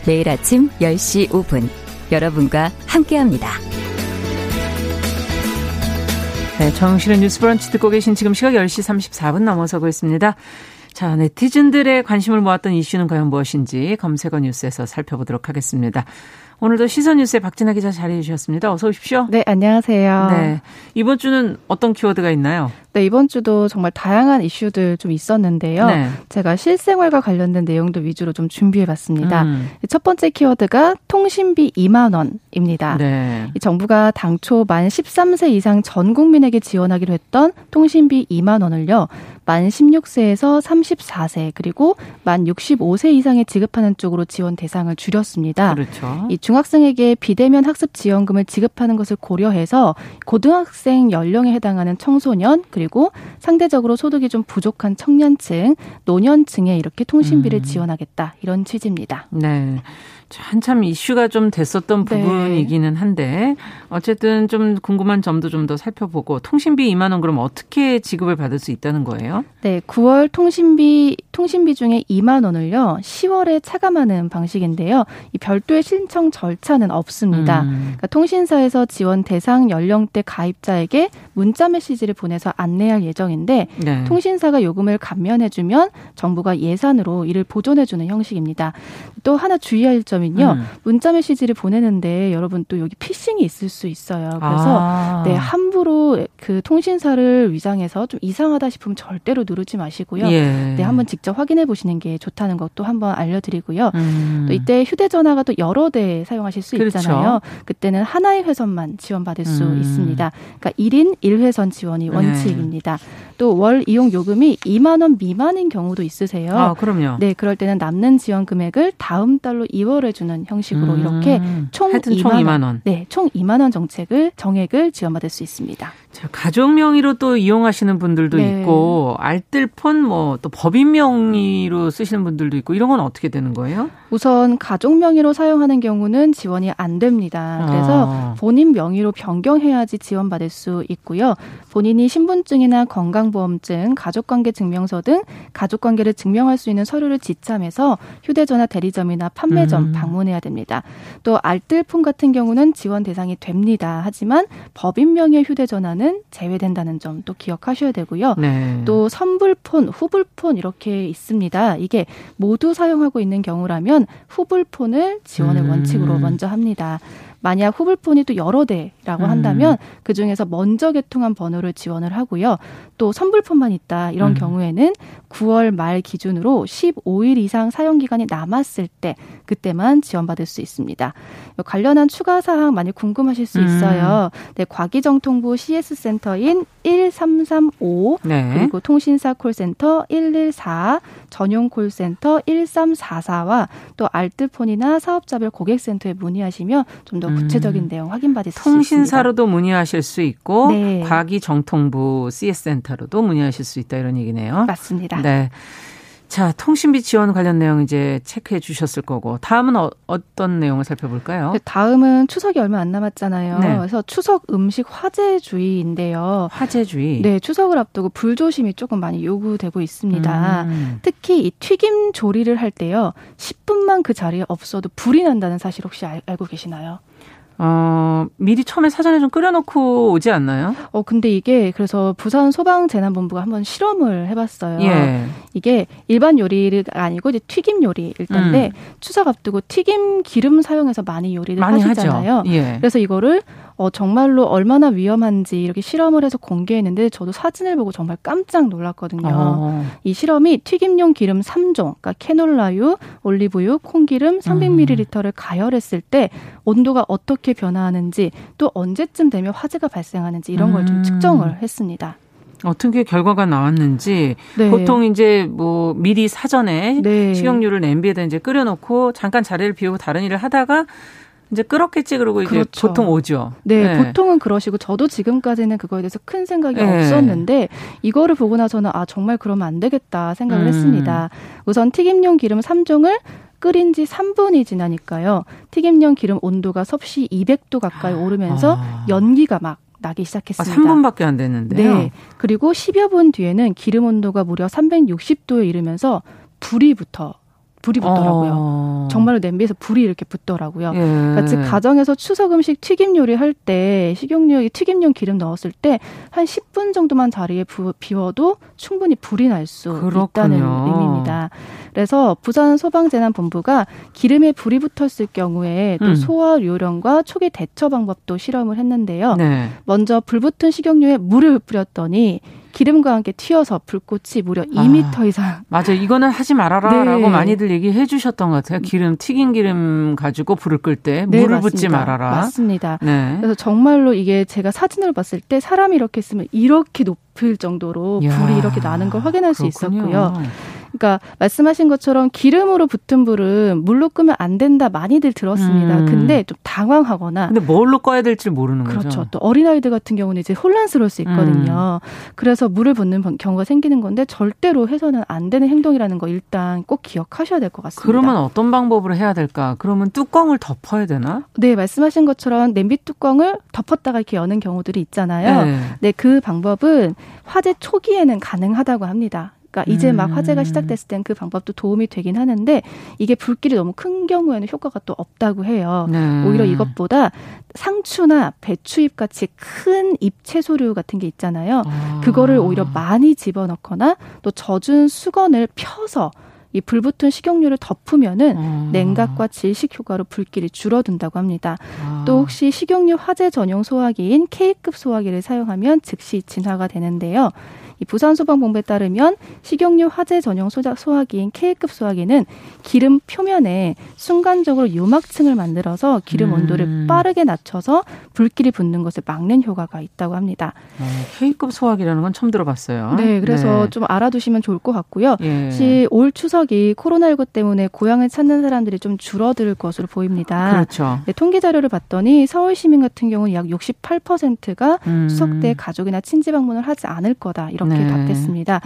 매일 아침 10시 5분 여러분과 함께합니다. 네, 정용실의 뉴스 브런치 듣고 계신 지금 시각 10시 34분 넘어서고 있습니다. 자, 네티즌들의 관심을 모았던 이슈는 과연 무엇인지 검색어 뉴스에서 살펴보도록 하겠습니다. 오늘도 시선뉴스의 박진아 기자 자리해 주셨습니다. 어서 오십시오. 네, 안녕하세요. 네. 이번 주는 어떤 키워드가 있나요? 네, 이번 주도 정말 다양한 이슈들 좀 있었는데요. 네. 제가 실생활과 관련된 내용들 위주로 좀 준비해 봤습니다. 음. 첫 번째 키워드가 통신비 2만 원입니다. 네. 정부가 당초 만 13세 이상 전 국민에게 지원하기로 했던 통신비 2만 원을요. 만 16세에서 34세 그리고 만 65세 이상에 지급하는 쪽으로 지원 대상을 줄였습니다. 그렇죠. 이 중학생에게 비대면 학습 지원금을 지급하는 것을 고려해서 고등학생 연령에 해당하는 청소년 그리고 상대적으로 소득이 좀 부족한 청년층, 노년층에 이렇게 통신비를 음. 지원하겠다 이런 취지입니다. 네. 한참 이슈가 좀 됐었던 네. 부분이기는 한데 어쨌든 좀 궁금한 점도 좀 더 살펴보고 통신비 2만 원 그럼 어떻게 지급을 받을 수 있다는 거예요? 네, 9월 통신비 통신비 중에 2만 원을요 10월에 차감하는 방식인데요. 이 별도의 신청 절차는 없습니다. 음. 그러니까 통신사에서 지원 대상 연령대 가입자에게 문자 메시지를 보내서 안내할 예정인데 네. 통신사가 요금을 감면해주면 정부가 예산으로 이를 보존해주는 형식입니다. 또 하나 주의할 점 점은요. 음. 문자 메시지를 보내는데 여러분 또 여기 피싱이 있을 수 있어요. 그래서 아. 네, 함부로 그 통신사를 위장해서 좀 이상하다 싶으면 절대로 누르지 마시고요. 예. 네, 한번 직접 확인해 보시는 게 좋다는 것도 한번 알려 드리고요. 음. 또 이때 휴대 전화가 또 여러 대 사용하실 수 그렇죠. 있잖아요. 그때는 하나의 회선만 지원받을 수 음. 있습니다. 그러니까 1인 1회선 지원이 네. 원칙입니다. 네. 또 월 이용 요금이 2만 원 미만인 경우도 있으세요. 아, 그럼요. 네, 그럴 때는 남는 지원 금액을 다음 달로 2월에 주는 형식으로 음. 이렇게 총 2만, 총 2만 원. 네, 총 2만 원 정책을 정액을 지원받을 수 있습니다. 자, 가족 명의로 또 이용하시는 분들도 네. 있고 알뜰폰 뭐 또 법인 명의로 쓰시는 분들도 있고 이런 건 어떻게 되는 거예요? 우선 가족 명의로 사용하는 경우는 지원이 안 됩니다. 그래서 아. 본인 명의로 변경해야지 지원받을 수 있고요. 본인이 신분증이나 건강보험증, 가족관계 증명서 등 가족관계를 증명할 수 있는 서류를 지참해서 휴대전화 대리점이나 판매점 음. 방문해야 됩니다. 또 알뜰폰 같은 경우는 지원 대상이 됩니다. 하지만 법인 명의의 휴대전화는 경우는 제외된다는 점 또 기억하셔야 되고요. 네. 또 선불폰, 후불폰 이렇게 있습니다. 이게 모두 사용하고 있는 경우라면 후불폰을 지원을 음. 원칙으로 먼저 합니다. 만약 후불폰이 또 여러 대라고 음. 한다면 그 중에서 먼저 개통한 번호를 지원을 하고요. 또 선불폰만 있다 이런 음. 경우에는 9월 말 기준으로 15일 이상 사용 기간이 남았을 때 그때만 지원받을 수 있습니다. 관련한 추가 사항 많이 궁금하실 수 음. 있어요. 음. 네, 과기정통부 CS 센터인 1335 네. 그리고 통신사 콜센터 114 전용 콜센터 1344와 또 알뜰폰이나 사업자별 고객센터에 문의하시면 좀더 음. 구체적인 내용 확인받을 수 있습니다. 통신사로도 문의하실 수 있고 네. 과기정통부 CS 센터로도 문의하실 수 있다 이런 얘기네요. 맞습니다. 네. 자, 통신비 지원 관련 내용 이제 체크해 주셨을 거고 다음은 어, 떤 내용을 살펴볼까요? 네, 다음은 추석이 얼마 안 남았잖아요. 네. 그래서 추석 음식 화재주의인데요. 화재주의. 네, 추석을 앞두고 불조심이 조금 많이 요구되고 있습니다. 음. 특히 이 튀김 조리를 할 때요. 10분만 그 자리에 없어도 불이 난다는 사실 혹시 알, 알고 계시나요? 어, 미리 처음에 사전에 좀 끓여놓고 오지 않나요? 어, 근데 이게 그래서 부산 소방재난본부가 한번 실험을 해봤어요. 예. 이게 일반 요리가 아니고 이제 튀김 요리일 텐데 음. 추석 앞두고 튀김 기름 사용해서 많이 요리를 많이 하시잖아요. 예. 그래서 이거를 어, 정말로 얼마나 위험한지 이렇게 실험을 해서 공개했는데 저도 사진을 보고 정말 깜짝 놀랐거든요. 어. 이 실험이 튀김용 기름 3종, 그러니까 캐놀라유, 올리브유, 콩기름 300ml를 음. 가열했을 때 온도가 어떻게 변화하는지 또 언제쯤 되면 화재가 발생하는지 이런 걸좀 음. 측정을 했습니다. 어떻게 결과가 나왔는지 네. 보통 이제 뭐 미리 사전에 네. 식용유를 냄비에다 이제 끓여놓고 잠깐 자리를 비우고 다른 일을 하다가 이제 끓었겠지 그러고 이제 그렇죠. 보통 오죠. 네, 네, 보통은 그러시고 저도 지금까지는 그거에 대해서 큰 생각이 네. 없었는데 이거를 보고 나서는 아 정말 그러면 안 되겠다 생각을 음. 했습니다. 우선 튀김용 기름 3종을 끓인 지 3분이 지나니까요. 튀김용 기름 온도가 섭씨 200도 가까이 오르면서 아. 연기가 막 나기 시작했습니다. 아, 3분밖에 안 됐는데요. 네. 그리고 10여 분 뒤에는 기름 온도가 무려 360도에 이르면서 불이 붙어 불이 붙더라고요. 어. 정말로 냄비에서 불이 이렇게 붙더라고요. 예. 그러니까 즉 가정에서 추석 음식 튀김 요리 할 때 식용유 튀김용 기름 넣었을 때 한 10분 정도만 자리에 부, 비워도 충분히 불이 날 수 있다는 의미입니다. 그래서 부산 소방재난본부가 기름에 불이 붙었을 경우에 또 음. 소화 요령과 초기 대처 방법도 실험을 했는데요. 네. 먼저 불 붙은 식용유에 물을 뿌렸더니 기름과 함께 튀어서 불꽃이 무려 2미터 아, 이상. 맞아요. 이거는 하지 말아라라고 네. 많이들 얘기해 주셨던 것 같아요. 기름 튀긴 기름 가지고 불을 끌때 네, 물을 맞습니다. 붓지 말아라. 맞습니다. 네. 그래서 정말로 이게 제가 사진을 봤을 때 사람이 이렇게 있으면 이렇게 높을 정도로 야, 불이 이렇게 나는 걸 확인할 그렇군요. 수 있었고요. 그러니까 말씀하신 것처럼 기름으로 붙은 불은 물로 끄면 안 된다 많이들 들었습니다. 음. 근데 좀 당황하거나 근데 뭘로 꺼야 될지 모르는 그렇죠. 거죠. 또 어린아이들 같은 경우는 이제 혼란스러울 수 있거든요. 음. 그래서 물을 붓는 경우가 생기는 건데 절대로 해서는 안 되는 행동이라는 거 일단 꼭 기억하셔야 될 것 같습니다. 그러면 어떤 방법으로 해야 될까? 그러면 뚜껑을 덮어야 되나? 네, 말씀하신 것처럼 냄비 뚜껑을 덮었다가 이렇게 여는 경우들이 있잖아요. 네, 네 그 방법은 화재 초기에는 가능하다고 합니다. 그러니까 이제 막 화재가 음. 시작됐을 땐 그 방법도 도움이 되긴 하는데 이게 불길이 너무 큰 경우에는 효과가 또 없다고 해요. 네. 오히려 이것보다 상추나 배추잎 같이 큰 잎 채소류 같은 게 있잖아요. 아. 그거를 오히려 많이 집어넣거나 또 젖은 수건을 펴서 이 불붙은 식용유를 덮으면은 아. 냉각과 질식 효과로 불길이 줄어든다고 합니다. 아. 또 혹시 식용유 화재 전용 소화기인 K급 소화기를 사용하면 즉시 진화가 되는데요. 이 부산소방본부에 따르면 식용유 화재 전용 소화기인 K급 소화기는 기름 표면에 순간적으로 유막층을 만들어서 기름 온도를 음. 빠르게 낮춰서 불길이 붙는 것을 막는 효과가 있다고 합니다. 어, K급 소화기라는 건 처음 들어봤어요. 네, 그래서 네. 좀 알아두시면 좋을 것 같고요. 예. 올 추석이 코로나19 때문에 고향을 찾는 사람들이 좀 줄어들 것으로 보입니다. 그렇죠. 네, 통계 자료를 봤더니 서울 시민 같은 경우는 약 68%가 음. 추석 때 가족이나 친지 방문을 하지 않을 거다 이렇게 이렇게 네. 답했습니다.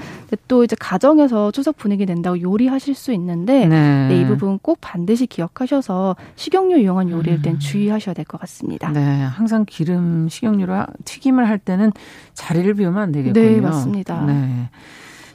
또 이제 가정에서 추석 분위기 낸다고 요리하실 수 있는데 네. 네, 이 부분 꼭 반드시 기억하셔서 식용유 이용한 요리일 땐 음. 주의하셔야 될 것 같습니다. 네, 항상 기름 식용유로 튀김을 할 때는 자리를 비우면 안 되겠군요. 네, 맞습니다. 네.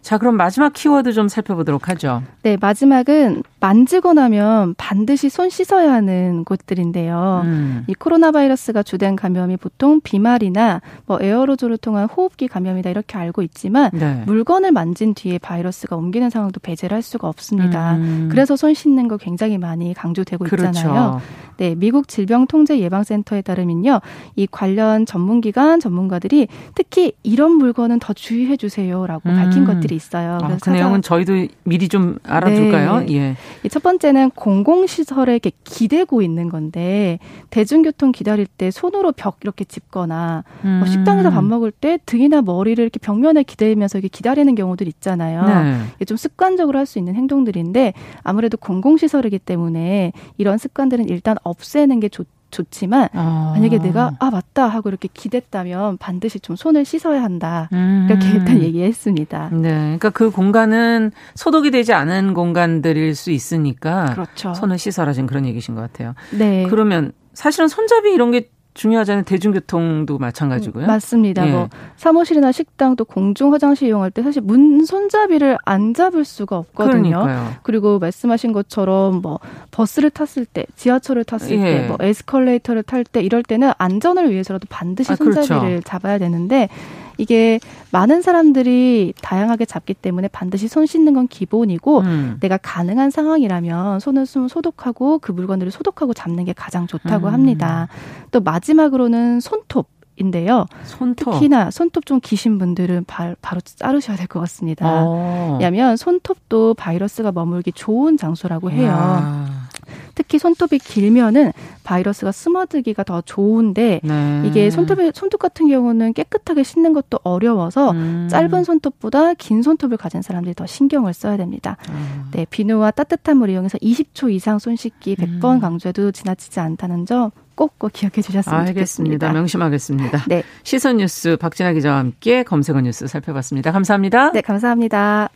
자, 그럼 마지막 키워드 좀 살펴보도록 하죠. 네, 마지막은 만지고 나면 반드시 손 씻어야 하는 곳들인데요. 음. 이 코로나 바이러스가 주된 감염이 보통 비말이나 뭐 에어로졸을 통한 호흡기 감염이다 이렇게 알고 있지만 네. 물건을 만진 뒤에 바이러스가 옮기는 상황도 배제를 할 수가 없습니다. 음. 그래서 손 씻는 거 굉장히 많이 강조되고 그렇죠. 있잖아요. 네, 미국 질병통제예방센터에 따르면요. 이 관련 전문기관 전문가들이 특히 이런 물건은 더 주의해 주세요라고 음. 밝힌 것들이 있어요. 아, 그 내용은 저희도 미리 좀 알아둘까요? 네. 예. 첫 번째는 공공시설에 이렇게 기대고 있는 건데 대중교통 기다릴 때 손으로 벽 이렇게 짚거나 뭐 음. 뭐 식당에서 밥 먹을 때 등이나 머리를 이렇게 벽면에 기대면서 이렇게 기다리는 경우들 있잖아요. 네. 이게 좀 습관적으로 할 수 있는 행동들인데 아무래도 공공시설이기 때문에 이런 습관들은 일단 없애는 게 좋. 좋지만 아. 만약에 내가 아 맞다 하고 이렇게 기댔다면 반드시 좀 손을 씻어야 한다 음. 이렇게 일단 얘기했습니다. 네, 그러니까 그 공간은 소독이 되지 않은 공간들일 수 있으니까 그렇죠. 손을 씻어라 지금 그런 얘기신 것 같아요. 네. 그러면 사실은 손잡이 이런 게 중요하잖아요. 대중교통도 마찬가지고요. 맞습니다. 예. 뭐 사무실이나 식당 또 공중 화장실 이용할 때 사실 문 손잡이를 안 잡을 수가 없거든요. 그러니까요. 그리고 말씀하신 것처럼 뭐 버스를 탔을 때, 지하철을 탔을 예. 때, 뭐 에스컬레이터를 탈 때 이럴 때는 안전을 위해서라도 반드시 아. 손잡이를 그렇죠. 잡아야 되는데 이게 많은 사람들이 다양하게 잡기 때문에 반드시 손 씻는 건 기본이고 음. 내가 가능한 상황이라면 손을 좀 소독하고 그 물건들을 소독하고 잡는 게 가장 좋다고 음. 합니다. 또 마지막으로는 손톱. 인데요. 손톱. 특히나 손톱 좀 기신 분들은 바, 로 자르셔야 될 것 같습니다. 어. 왜냐하면 손톱도 바이러스가 머물기 좋은 장소라고 해요. 야. 특히 손톱이 길면은 바이러스가 스며들기가 더 좋은데 네. 이게 손톱이 손톱 같은 경우는 깨끗하게 씻는 것도 어려워서 음. 짧은 손톱보다 긴 손톱을 가진 사람들이 더 신경을 써야 됩니다. 음. 네, 비누와 따뜻한 물 이용해서 20초 이상 손 씻기 100번 음. 강조해도 지나치지 않다는 점 꼭꼭 기억해 주셨으면 알겠습니다. 좋겠습니다. 명심하겠습니다. 네. 시선 뉴스 박진아 기자와 함께 검색어 뉴스 살펴봤습니다. 감사합니다. 네, 감사합니다.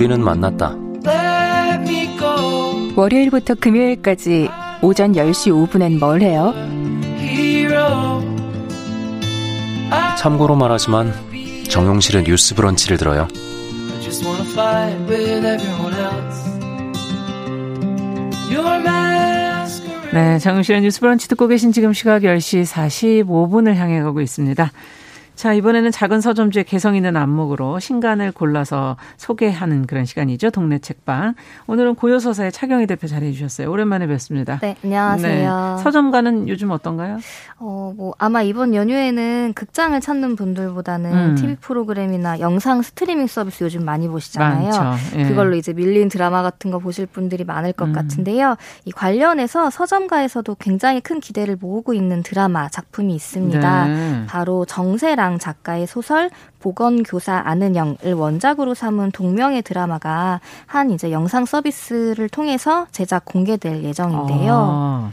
우리는 만났다. 월요일부터 금요일까지 오전 10시 5분엔 뭘 해요? 참고로 말하지만 정용실의 뉴스 브런치를 들어요. 네, 정용실의 뉴스 브런치 듣고 계신 지금 시각 10시 45분을 향해 가고 있습니다. 자, 이번에는 작은 서점주의 개성 있는 안목으로 신간을 골라서 소개하는 그런 시간이죠. 동네 책방. 오늘은 고요서사의 차경희 대표 자리해 주셨어요. 오랜만에 뵙습니다. 네, 안녕하세요. 네, 서점가는 요즘 어떤가요? 어, 뭐 아마 이번 연휴에는 극장을 찾는 분들보다는 음. TV 프로그램이나 영상 스트리밍 서비스 요즘 많이 보시잖아요. 예. 그걸로 이제 밀린 드라마 같은 거 보실 분들이 많을 것 음. 같은데요. 이 관련해서 서점가에서도 굉장히 큰 기대를 모으고 있는 드라마 작품이 있습니다. 네. 바로 정세랑 이상 작가의 소설 보건교사 아는영을 원작으로 삼은 동명의 드라마가 한 이제 영상 서비스를 통해서 제작 공개될 예정인데요. 아.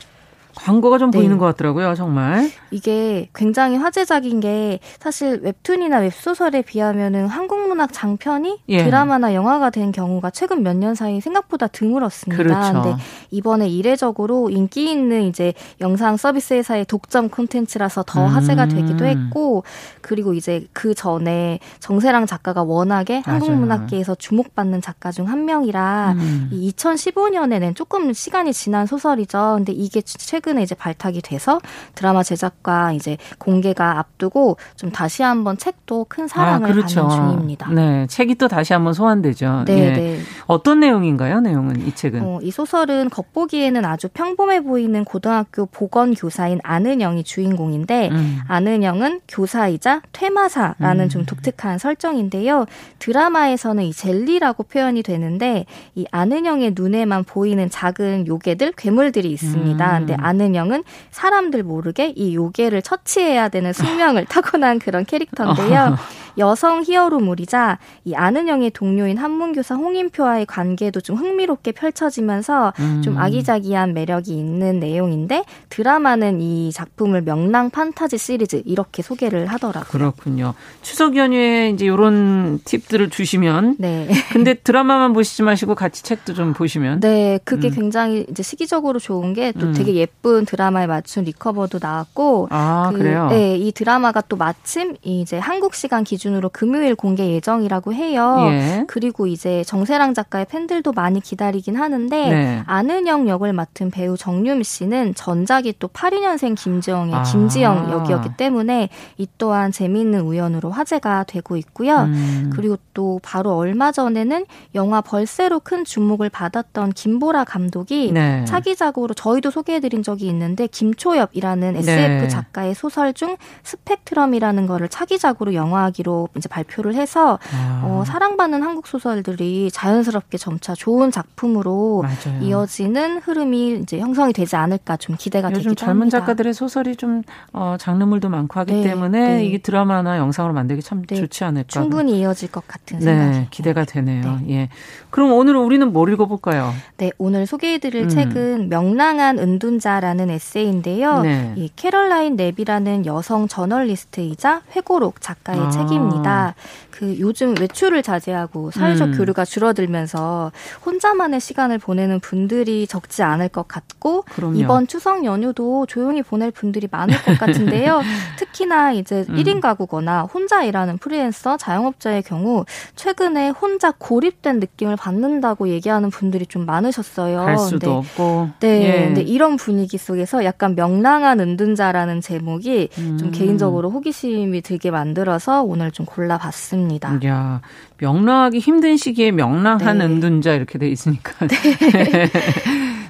광고가 좀 네. 보이는 것 같더라고요, 정말. 이게 굉장히 화제작인 게 사실 웹툰이나 웹소설에 비하면은 한국 문학 장편이 예. 드라마나 영화가 된 경우가 최근 몇 년 사이 생각보다 드물었습니다. 그렇죠. 근데 이번에 이례적으로 인기 있는 이제 영상 서비스 회사의 독점 콘텐츠라서 더 음. 화제가 되기도 했고 그리고 이제 그 전에 정세랑 작가가 워낙에 한국 문학계에서 주목받는 작가 중 한 명이라 음. 2015년에는 조금 시간이 지난 소설이죠. 근데 이게 최근 최근에 이제 발탁이 돼서 드라마 제작과 이제 공개가 앞두고 좀 다시 한번 책도 큰 사랑을 아, 그렇죠. 받는 중입니다. 네, 책이 또 다시 한번 소환되죠. 네, 예. 네. 어떤 내용인가요? 내용은 이 책은? 어, 이 소설은 겉보기에는 아주 평범해 보이는 고등학교 보건 교사인 아는영이 주인공인데 음. 아는영은 교사이자 퇴마사라는 음. 좀 독특한 설정인데요. 드라마에서는 이 젤리라고 표현이 되는데 이 아는영의 눈에만 보이는 작은 요괴들 괴물들이 있습니다. 음. 근데 안은영은 사람들 모르게 이 요괴를 처치해야 되는 숙명을 타고난 그런 캐릭터인데요. 여성 히어로물이자 이 아는영의 동료인 한문교사 홍인표와의 관계도 좀 흥미롭게 펼쳐지면서 음. 좀 아기자기한 매력이 있는 내용인데 드라마는 이 작품을 명랑 판타지 시리즈 이렇게 소개를 하더라고요. 그렇군요. 추석 연휴에 이제 이런 팁들을 주시면 네. 근데 드라마만 보시지 마시고 같이 책도 좀 보시면 네, 그게 음. 굉장히 이제 시기적으로 좋은 게또 음. 되게 예쁜 드라마에 맞춘 리커버도 나왔고 아, 그, 그래요? 네, 이 드라마가 또 마침 이제 한국 시간 기준 기준으로 금요일 공개 예정이라고 해요. 예. 그리고 이제 정세랑 작가의 팬들도 많이 기다리긴 하는데 네. 아는영 역을 맡은 배우 정유미 씨는 전작이 또 82년생 김지영의 아. 김지영 역이었기 때문에 이 또한 재미있는 우연으로 화제가 되고 있고요. 음. 그리고 또 바로 얼마 전에는 영화 벌새로 큰 주목을 받았던 김보라 감독이 네. 차기작으로 저희도 소개해드린 적이 있는데 김초엽이라는 SF 네. 작가의 소설 중 스펙트럼이라는 거를 차기작으로 영화하기로 이제 발표를 해서 아. 어, 사랑받는 한국 소설들이 자연스럽게 점차 좋은 작품으로 맞아요. 이어지는 흐름이 이제 형성이 되지 않을까 좀 기대가 되기도 합니다. 젊은 작가들의 소설이 좀 어, 장르물도 많고 하기 네, 때문에 네. 이게 드라마나 영상으로 만들기 참 네, 좋지 않을까. 충분히 이어질 것 같은 생각이 네, 기대가 되네요. 네. 예. 그럼 오늘 우리는 뭘 읽어볼까요? 네, 오늘 소개해드릴 음. 책은 명랑한 은둔자라는 에세이인데요. 네. 이 캐럴라인 냅이라는 여성 저널리스트이자 회고록 작가의 아. 책입 니다. 합니다. 그 요즘 외출을 자제하고 사회적 음. 교류가 줄어들면서 혼자만의 시간을 보내는 분들이 적지 않을 것 같고 그럼요. 이번 추석 연휴도 조용히 보낼 분들이 많을 것 같은데요. 특히나 이제 음. 1인 가구거나 혼자 일하는 프리랜서 자영업자의 경우 최근에 혼자 고립된 느낌을 받는다고 얘기하는 분들이 좀 많으셨어요. 갈 수도 네. 없고. 네. 예. 근데 이런 분위기 속에서 약간 명랑한 은둔자라는 제목이 음. 좀 개인적으로 호기심이 들게 만들어서 오늘 좀 골라봤습니다. 야, 명랑하기 힘든 시기에 명랑한 네. 은둔자 이렇게 돼 있으니까. 네.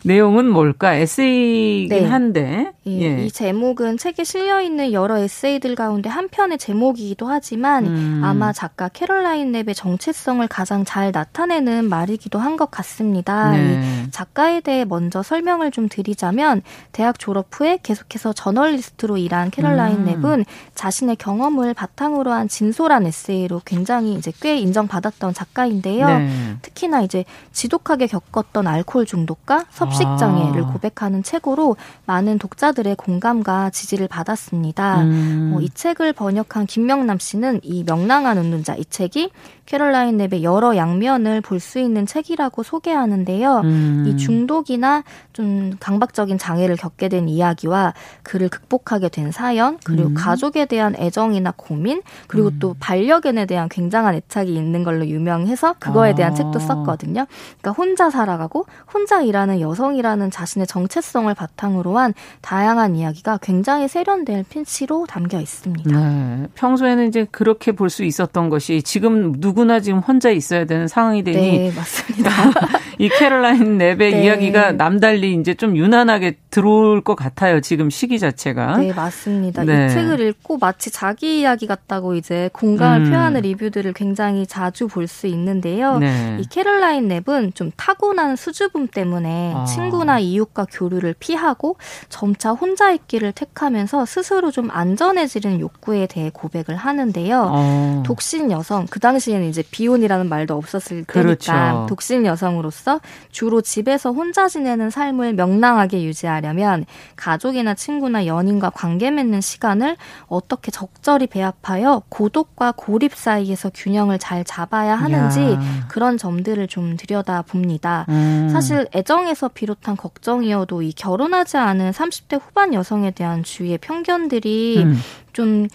내용은 뭘까? 에세이긴 네. 한데. 예, 예. 이 제목은 책에 실려 있는 여러 에세이들 가운데 한 편의 제목이기도 하지만 음. 아마 작가 캐롤라인 랩의 정체성을 가장 잘 나타내는 말이기도 한 것 같습니다. 네. 작가에 대해 먼저 설명을 좀 드리자면 대학 졸업 후에 계속해서 저널리스트로 일한 캐롤라인 음. 랩은 자신의 경험을 바탕으로 한 진솔한 에세이로 굉장히 이제 꽤 인정받았던 작가인데요. 네. 특히나 이제 지독하게 겪었던 알코올 중독과 섭 섭식 장애를 아. 고백하는 책으로 많은 독자들의 공감과 지지를 받았습니다. 음. 어, 이 책을 번역한 김명남 씨는 이 명랑한 운동자 이 책이 캐롤라인 랩의 여러 양면을 볼 수 있는 책이라고 소개하는데요. 음. 이 중독이나 좀 강박적인 장애를 겪게 된 이야기와 그를 극복하게 된 사연, 그리고 음. 가족에 대한 애정이나 고민, 그리고 음. 또 반려견에 대한 굉장한 애착이 있는 걸로 유명해서 그거에 대한 아. 책도 썼거든요. 그러니까 혼자 살아가고 혼자 일하는 여성이라는 자신의 정체성을 바탕으로 한 다양한 이야기가 굉장히 세련된 필치로 담겨 있습니다. 네. 평소에는 이제 그렇게 볼 수 있었던 것이 지금 누구 누구나 지금 혼자 있어야 되는 상황이 되니 네, 맞습니다. 이 캐롤라인 랩의 네. 이야기가 남달리 이제 좀 유난하게 들어올 것 같아요. 지금 시기 자체가. 네, 맞습니다. 네. 이 책을 읽고 마치 자기 이야기 같다고 이제 공감을 음. 표하는 리뷰들을 굉장히 자주 볼 수 있는데요. 네. 이 캐롤라인 랩은 좀 타고난 수줍음 때문에 아. 친구나 이웃과 교류를 피하고 점차 혼자 있기를 택하면서 스스로 좀 안전해지는 욕구에 대해 고백을 하는데요. 아. 독신 여성, 그 당시에는 이제 비혼이라는 말도 없었을 그렇죠. 독신 여성으로서 주로 집에서 혼자 지내는 삶을 명랑하게 유지하려면 가족이나 친구나 연인과 관계 맺는 시간을 어떻게 적절히 배합하여 고독과 고립 사이에서 균형을 잘 잡아야 하는지 야. 그런 점들을 좀 들여다 봅니다. 음. 사실 애정에서 비롯한 걱정이어도 이 결혼하지 않은 30대 후반 여성에 대한 주위의 편견들이 음. 좀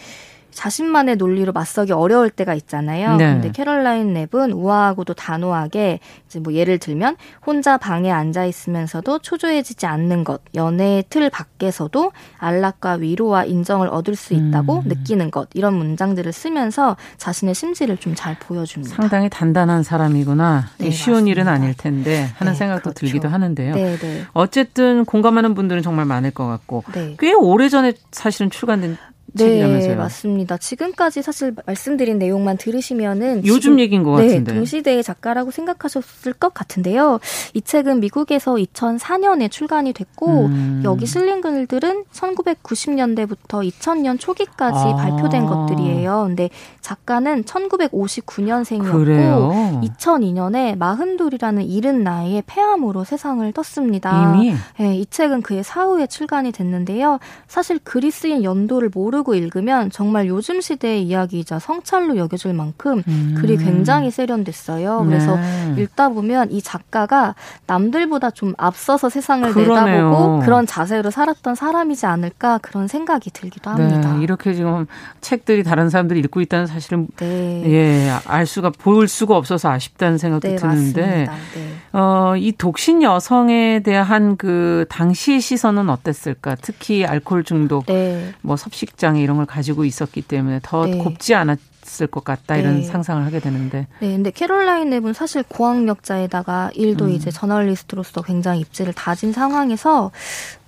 자신만의 논리로 맞서기 어려울 때가 있잖아요. 네. 근데 캐럴라인 랩은 우아하고도 단호하게 이제 뭐 예를 들면 혼자 방에 앉아 있으면서도 초조해지지 않는 것, 연애의 틀 밖에서도 안락과 위로와 인정을 얻을 수 있다고 음. 느끼는 것 이런 문장들을 쓰면서 자신의 심지를 좀 잘 보여줍니다. 상당히 단단한 사람이구나. 네, 쉬운 맞습니다. 일은 아닐 텐데 하는 네, 생각도 그렇죠. 들기도 하는데요. 네, 네. 어쨌든 공감하는 분들은 정말 많을 것 같고 네. 꽤 오래 전에 사실은 출간된 네, 책이라면서요. 맞습니다. 지금까지 사실 말씀드린 내용만 들으시면은 요즘 얘기인 것 네, 같은데. 동시대의 작가라고 생각하셨을 것 같은데요. 이 책은 미국에서 2004년에 출간이 됐고 음. 여기 실린 글들은 1990년대부터 2000년 초기까지 아. 발표된 것들이에요. 근데 작가는 1959년생이었고 그래요? 2002년에 마흔돌이라는 이른 나이에 폐암으로 세상을 떴습니다. 이미? 네, 이 책은 그의 사후에 출간이 됐는데요. 사실 그리스인 연도를 모르 모르고 읽으면 정말 요즘 시대의 이야기이자 성찰로 여겨질 만큼 음. 글이 굉장히 세련됐어요. 그래서 네. 읽다 보면 이 작가가 남들보다 좀 앞서서 세상을 그러네요. 내다보고 그런 자세로 살았던 사람이지 않을까 그런 생각이 들기도 네, 합니다. 네. 이렇게 지금 책들이 다른 사람들이 읽고 있다는 사실은 네. 예, 알 수가 볼 수가 없어서 아쉽다는 생각도 네, 드는데 네. 어, 이 독신 여성에 대한 그 당시 시선은 어땠을까? 특히 알코올 중독, 네. 뭐 섭식장 장애 이런 걸 가지고 있었기 때문에 더 네. 곱지 않았 있을 것 같다 이런 네. 상상을 하게 되는데. 네, 근데 캐롤라인 랩은 사실 고학력자에다가 일도 음. 이제 저널리스트로서 굉장히 입지를 다진 상황에서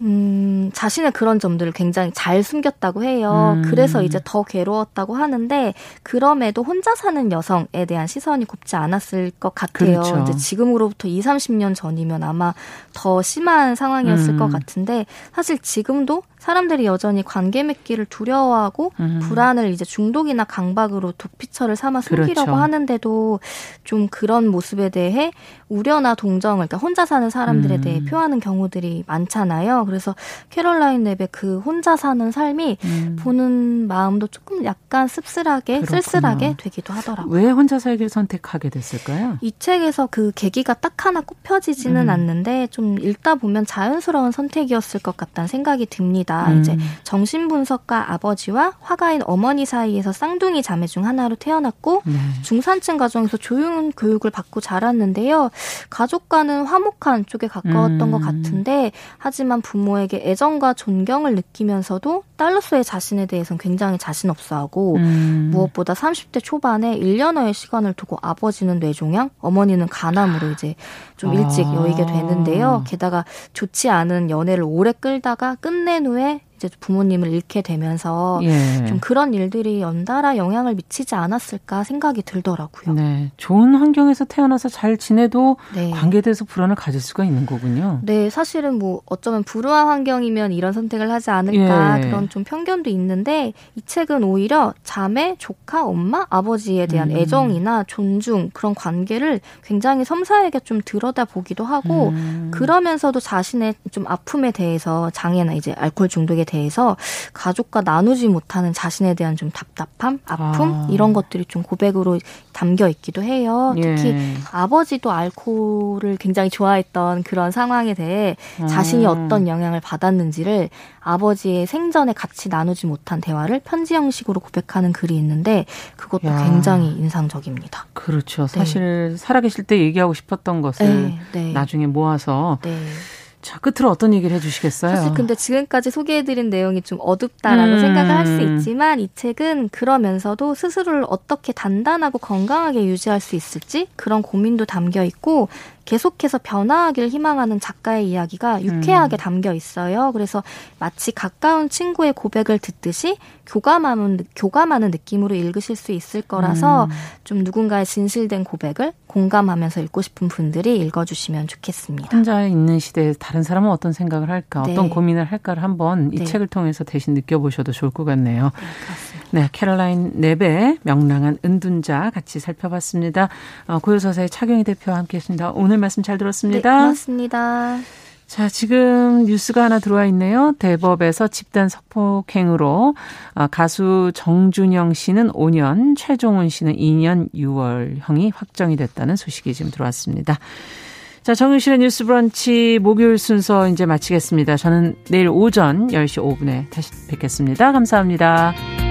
음, 자신의 그런 점들을 굉장히 잘 숨겼다고 해요. 음. 그래서 이제 더 괴로웠다고 하는데 그럼에도 혼자 사는 여성에 대한 시선이 곱지 않았을 것 같아요. 그렇죠. 이제 지금으로부터 2, 30년 전이면 아마 더 심한 상황이었을 음. 것 같은데 사실 지금도 사람들이 여전히 관계 맺기를 두려워하고 음. 불안을 이제 중독이나 강박으로 도피처를 삼아 숨기려고 그렇죠. 하는데도 좀 그런 모습에 대해 우려나 동정을 그러니까 혼자 사는 사람들에 음. 대해 표하는 경우들이 많잖아요. 그래서 캐롤라인 랩의 그 혼자 사는 삶이 음. 보는 마음도 조금 약간 씁쓸하게 그렇구나. 쓸쓸하게 되기도 하더라고요. 왜 혼자 살기를 선택하게 됐을까요? 이 책에서 그 계기가 딱 하나 꼽혀지지는 음. 않는데 좀 읽다 보면 자연스러운 선택이었을 것 같다는 생각이 듭니다. 음. 이제 정신분석가 아버지와 화가인 어머니 사이에서 쌍둥이 자매 중 하나로 태어났고 네. 중산층 가정에서 조용 교육을 받고 자랐는데요. 가족과는 화목한 쪽에 가까웠던 음. 것 같은데 하지만 부 모에게 애정과 존경을 느끼면서도 딸로서의 자신에 대해서는 굉장히 자신 없어하고 음. 무엇보다 30대 초반에 1년여의 시간을 두고 아버지는 뇌종양, 어머니는 간암으로 이제 좀 일찍 아. 여의게 되는데요. 게다가 좋지 않은 연애를 오래 끌다가 끝낸 후에 때 부모님을 잃게 되면서 예. 좀 그런 일들이 연달아 영향을 미치지 않았을까 생각이 들더라고요. 네. 좋은 환경에서 태어나서 잘 지내도 네. 관계에 대해서 불안을 가질 수가 있는 거군요. 네, 사실은 뭐 어쩌면 불우한 환경이면 이런 선택을 하지 않을까 예. 그런 좀 편견도 있는데 이 책은 오히려 자매, 조카, 엄마, 아버지에 대한 음. 애정이나 존중 그런 관계를 굉장히 섬세하게 좀 들여다보기도 하고 음. 그러면서도 자신의 좀 아픔에 대해서 장애나 이제 알코올 중독에 대해 서 가족과 나누지 못하는 자신에 대한 좀 답답함, 아픔 아. 이런 것들이 좀 고백으로 담겨 있기도 해요. 특히 예. 아버지도 알코올을 굉장히 좋아했던 그런 상황에 대해 아. 자신이 어떤 영향을 받았는지를 아버지의 생전에 같이 나누지 못한 대화를 편지 형식으로 고백하는 글이 있는데 그것도 야. 굉장히 인상적입니다. 그렇죠. 네. 사실 살아계실 때 얘기하고 싶었던 것을 네, 네. 나중에 모아서 네. 자, 끝으로 어떤 얘기를 해주시겠어요? 사실 근데 지금까지 소개해드린 내용이 좀 어둡다라고 음. 생각을 할 수 있지만 이 책은 그러면서도 스스로를 어떻게 단단하고 건강하게 유지할 수 있을지 그런 고민도 담겨 있고 계속해서 변화하길 희망하는 작가의 이야기가 유쾌하게 음. 담겨 있어요. 그래서 마치 가까운 친구의 고백을 듣듯이 교감하는 교감하는 느낌으로 읽으실 수 있을 거라서 음. 좀 누군가의 진실된 고백을 공감하면서 읽고 싶은 분들이 읽어주시면 좋겠습니다. 혼자 있는 시대에 다른 사람은 어떤 생각을 할까, 네. 어떤 고민을 할까를 한번 이 네. 책을 통해서 대신 느껴보셔도 좋을 것 같네요. 네, 네 캐롤라인 넵의 명랑한 은둔자 같이 살펴봤습니다. 어, 고요서사의 차경희 대표와 함께했습니다. 오늘 오늘 말씀 잘 들었습니다. 네, 고맙습니다. 자, 지금 뉴스가 하나 들어와 있네요. 대법에서 집단 성폭행으로 아, 가수 정준영 씨는 5년, 최종훈 씨는 2년 6월형이 확정이 됐다는 소식이 지금 들어왔습니다. 자, 정윤실의 뉴스 브런치 목요일 순서 이제 마치겠습니다. 저는 내일 오전 10시 5분에 다시 뵙겠습니다. 감사합니다.